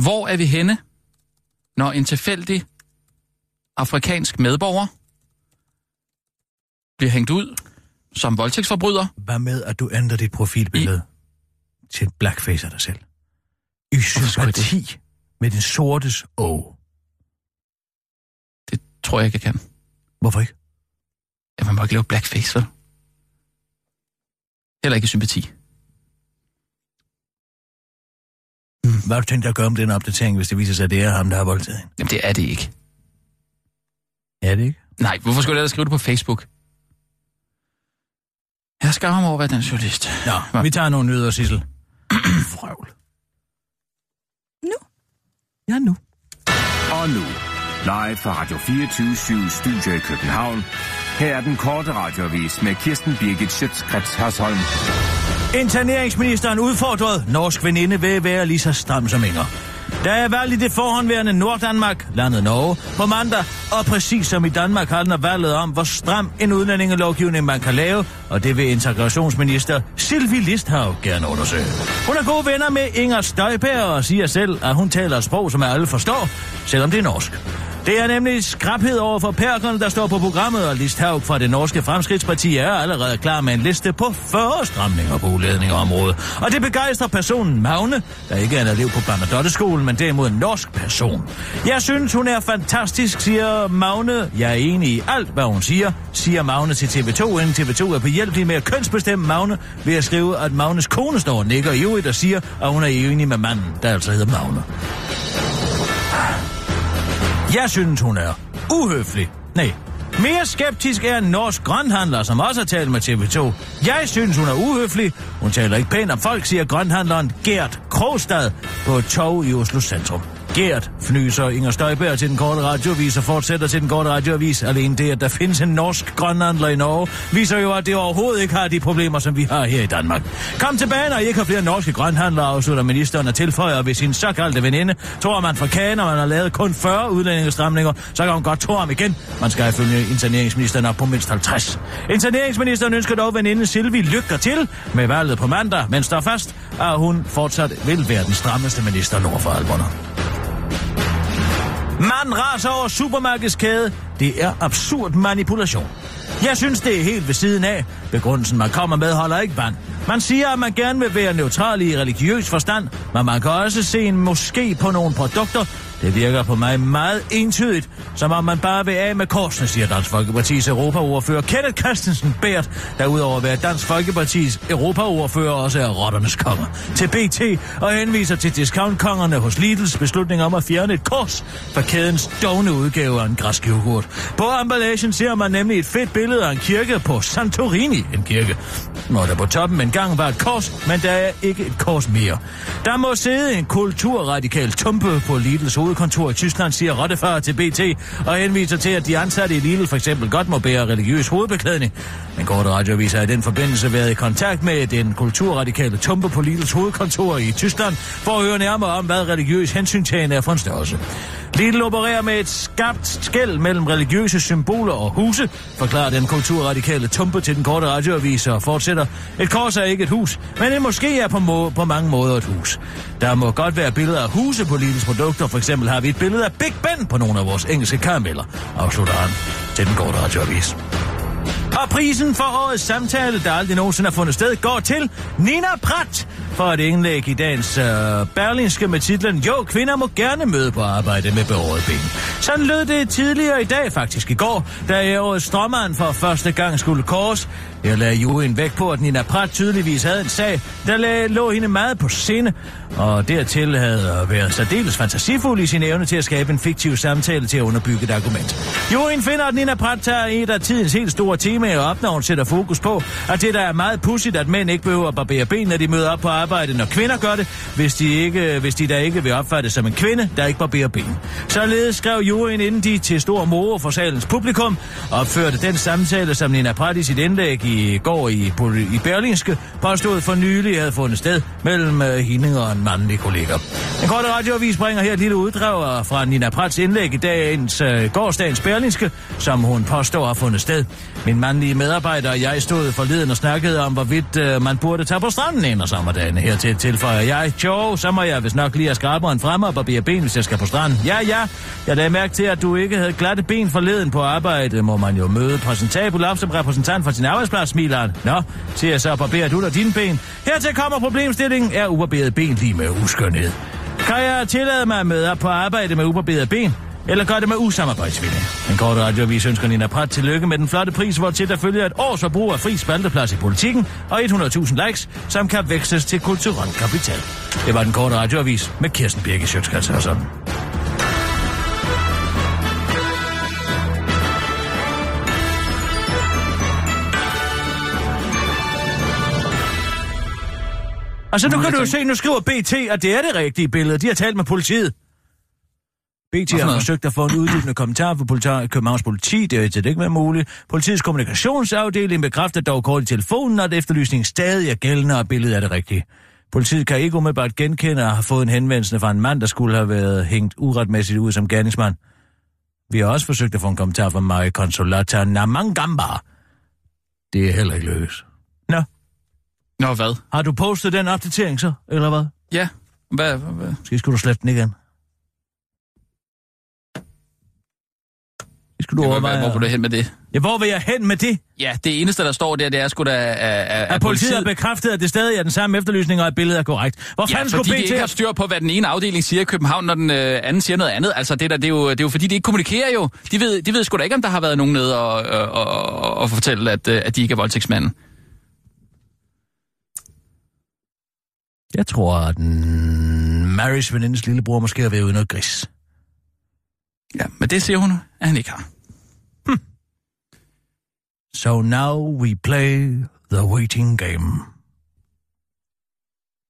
Hvor er vi henne, når en tilfældig afrikansk medborger bliver hængt ud som voldtægtsforbryder. Hvad med, at du ændrer dit profilbillede I... til et blackface af dig selv? I sympati med din sortes å. Det tror jeg ikke, jeg kan. Hvorfor ikke? Ja, man må ikke lave blackface, vel? Heller ikke i sympati. Hvad har du tænkt dig at gøre om den opdatering, hvis det viser sig, at det er ham, der har voldtaget hende? Jamen, det er det ikke. Er det ikke? Nej, hvorfor skulle jeg ellers skrive det på Facebook? Jeg skammer mig over at være den journalist. Nå, vi tager nogle nyheder, Sissel. Frøvl. Nu? Ja, nu. Og nu, live fra Radio 24 Studio i København. Her er den korte radiovis med Kirsten Birgit Schøtzgrads Hasholm. Interneringsministeren udfordret. Norsk veninde vil være lige så stram som Inger. Der er valg i det forhåndværende Norddanmark, landet Norge, på mandag, og præcis som i Danmark handler valget om, hvor stram en udlændingelovgivning man kan lave, og det vil integrationsminister Sylvie Listhav gerne undersøge. Hun er gode venner med Inger Støjberg og siger selv, at hun taler et sprog, som alle forstår, selvom det er norsk. Det er nemlig skrabhed over for perkerne, der står på programmet, og Listhaug fra det norske fremskridtsparti er allerede klar med en liste på 40 stramninger på udlændingeområdet. Og det begejstrer personen Magne, der ikke er en elev på Bernadotte-skolen, men derimod en norsk person. Jeg synes, hun er fantastisk, siger Magne. Jeg er enig i alt, hvad hun siger, siger Magne til TV2, inden TV2 er på hjælp med at kønsbestemme Magne ved at skrive, at Magnes kone står og nikker i øvrigt og siger, at hun er enig med manden, der altså hedder Magne. Jeg synes, hun er uhøflig. Nej, mere skeptisk er en norsk grønhandler, som også har talt med TV2. Jeg synes, hun er uhøflig. Hun taler ikke pænt om folk, siger grønhandleren Gert Krogstad på et tog i Oslo Centrum. Gert fnyser Inger Støjberg til den korte radiovis og fortsætter til den korte radiovis. Alene det, at der findes en norsk grønlandler i Norge, viser jo, at det overhovedet ikke har de problemer, som vi har her i Danmark. Kom tilbage, når I ikke har flere norske grønhandlere, afslutter ministeren og tilføjer ved sin såkaldte veninde. Tror man fra Kagen, og man har lavet kun 40 udlændingestramninger, så kan hun godt tro ham igen. Man skal ifølge interneringsministeren op på mindst 50. Interneringsministeren ønsker dog veninden Silvi lykker til med valget på mandag, men står fast, at hun fortsat vil være den strammeste minister nord for alberne. Man raser over supermarkedskæde. Det er absurd manipulation. Jeg synes, det er helt ved siden af. Begrundelsen, man kommer med, holder ikke vand. Man siger, at man gerne vil være neutral i religiøs forstand, men man kan også se en moské på nogle produkter, det virker på mig meget entydigt, som om man bare vil af med korsene, siger Dansk Folkepartis Europaordfører Kenneth Christensen Bært, der udover at være Dansk Folkepartis Europaordfører også er rotternes konger, til BT og henviser til discountkongerne hos Lidls beslutning om at fjerne et kors fra kædens dogne udgave af en græsk yoghurt. På emballagen ser man nemlig et fedt billede af en kirke på Santorini, en kirke. Når der på toppen engang var et kors, men der er ikke et kors mere. Der må sidde en kulturradikal tumpe på Lidls hovedkontor i Tyskland, siger Rottefar til BT, og henviser til, at de ansatte i Lidl for eksempel godt må bære religiøs hovedbeklædning. Men korte radioavis har i den forbindelse været i kontakt med den kulturradikale tumpe på Lidls hovedkontor i Tyskland, for at høre nærmere om, hvad religiøs hensyntagen er for en størrelse. Lidl opererer med et skabt skæld mellem religiøse symboler og huse, forklarer den kulturradikale tumpe til den korte radioavis og fortsætter. Et kors er ikke et hus, men det måske er på, må- på mange måder et hus. Der må godt være billeder af huse på Lidls produkter. For eksempel har vi et billede af Big Ben på nogle af vores engelske karameller, afslutter han til den korte radioavis. Og prisen for årets samtale, der aldrig nogensinde har fundet sted, går til Nina Pratt for et indlæg i dagens øh, berlinske med titlen Jo, kvinder må gerne møde på arbejde med behåret ben. Sådan lød det tidligere i dag, faktisk i går, da jeg årets strømmeren for første gang skulle kors. Jeg lagde juryen væk på, at Nina Pratt tydeligvis havde en sag, der lagde, lå hende meget på sinde, og dertil havde været særdeles fantasifuld i sin evne til at skabe en fiktiv samtale til at underbygge et argument. Juryen finder, at Nina Pratt tager et af tidens helt store temaer op, når hun sætter fokus på, at det der er meget pudsigt, at mænd ikke behøver at barbere ben, når de møder op på arbejde, når kvinder gør det, hvis de, ikke, hvis de da ikke vil opfattes som en kvinde, der ikke barberer ben. Således skrev juryen, inden de til stor moro for salens publikum, opførte den samtale, som Nina Pratt i sit indlæg i går i, i Berlingske påstod for nylig havde fundet sted mellem øh, hende og en mandlig kollega. En kort radioavis bringer her et lille uddrag fra Nina Prats indlæg i dagens øh, uh, gårdsdagens Berlingske, som hun påstår har fundet sted. Min mandlige medarbejder og jeg stod forleden og snakkede om, hvorvidt uh, man burde tage på stranden en og sommerdagen. Hertil tilføjer jeg, jo, så må jeg vist nok lige have skraberen frem og barbere ben, hvis jeg skal på stranden. Ja, ja, jeg lagde mærke til, at du ikke havde glatte ben forleden på arbejde, må man jo møde præsentabel op som repræsentant for sin arbejdsplads, smiler han. Nå, siger så, barberer du da dine ben. Hertil kommer problemstillingen, er ubarberet ben lige med uskønhed. Kan jeg tillade mig at på arbejde med ubarberet ben? Eller gør det med usamarbejdsvilje. En kort radioavis ønsker Nina Pratt tillykke med den flotte pris, hvor til der følger et års forbrug af fri spalteplads i politikken og 100.000 likes, som kan vækstes til kulturel kapital. Det var den korte radioavis med Kirsten Birke Sjøtskrets og sådan. Altså, nu kan du jo se, nu skriver BT, at det er det rigtige billede. De har talt med politiet. BT har forsøgt at få en uddybende kommentar fra politi- Københavns politi. Det er til det ikke været muligt. Politiets kommunikationsafdeling bekræfter dog kort i telefonen, at efterlysningen stadig er gældende, og billedet er det rigtige. Politiet kan ikke umiddelbart genkende at have fået en henvendelse fra en mand, der skulle have været hængt uretmæssigt ud som gerningsmand. Vi har også forsøgt at få en kommentar fra Marie Consolata Namangamba. Det er heller ikke lykkes. Nå, Nå, hvad? har du postet den opdatering så, eller hvad? Ja. Hvad, hvad, hvad? Måske skulle du slette den igen. Skulle du Hvor, overveje. hvor, hvor vil du hen med det? Ja, hvor vil jeg hen med det? Ja, det eneste, der står der, det er sgu da... At, at, At politiet har bekræftet, at det stadig er den samme efterlysning, og at billedet er korrekt. Hvor Ja, fanden skulle de ikke har BT... styr på, hvad den ene afdeling siger i København, når den øh, anden siger noget andet. Altså, det, der, det, er jo, det er jo fordi, de ikke kommunikerer jo. De ved, de ved sgu da ikke, om der har været nogen nede og, og, og, og fortælle, at, øh, at de ikke er voldtægtsmanden. Jeg tror, at Marys venindes lillebror måske har været ude i noget gris. Ja, men det siger hun, at han ikke har. So now we play the waiting game.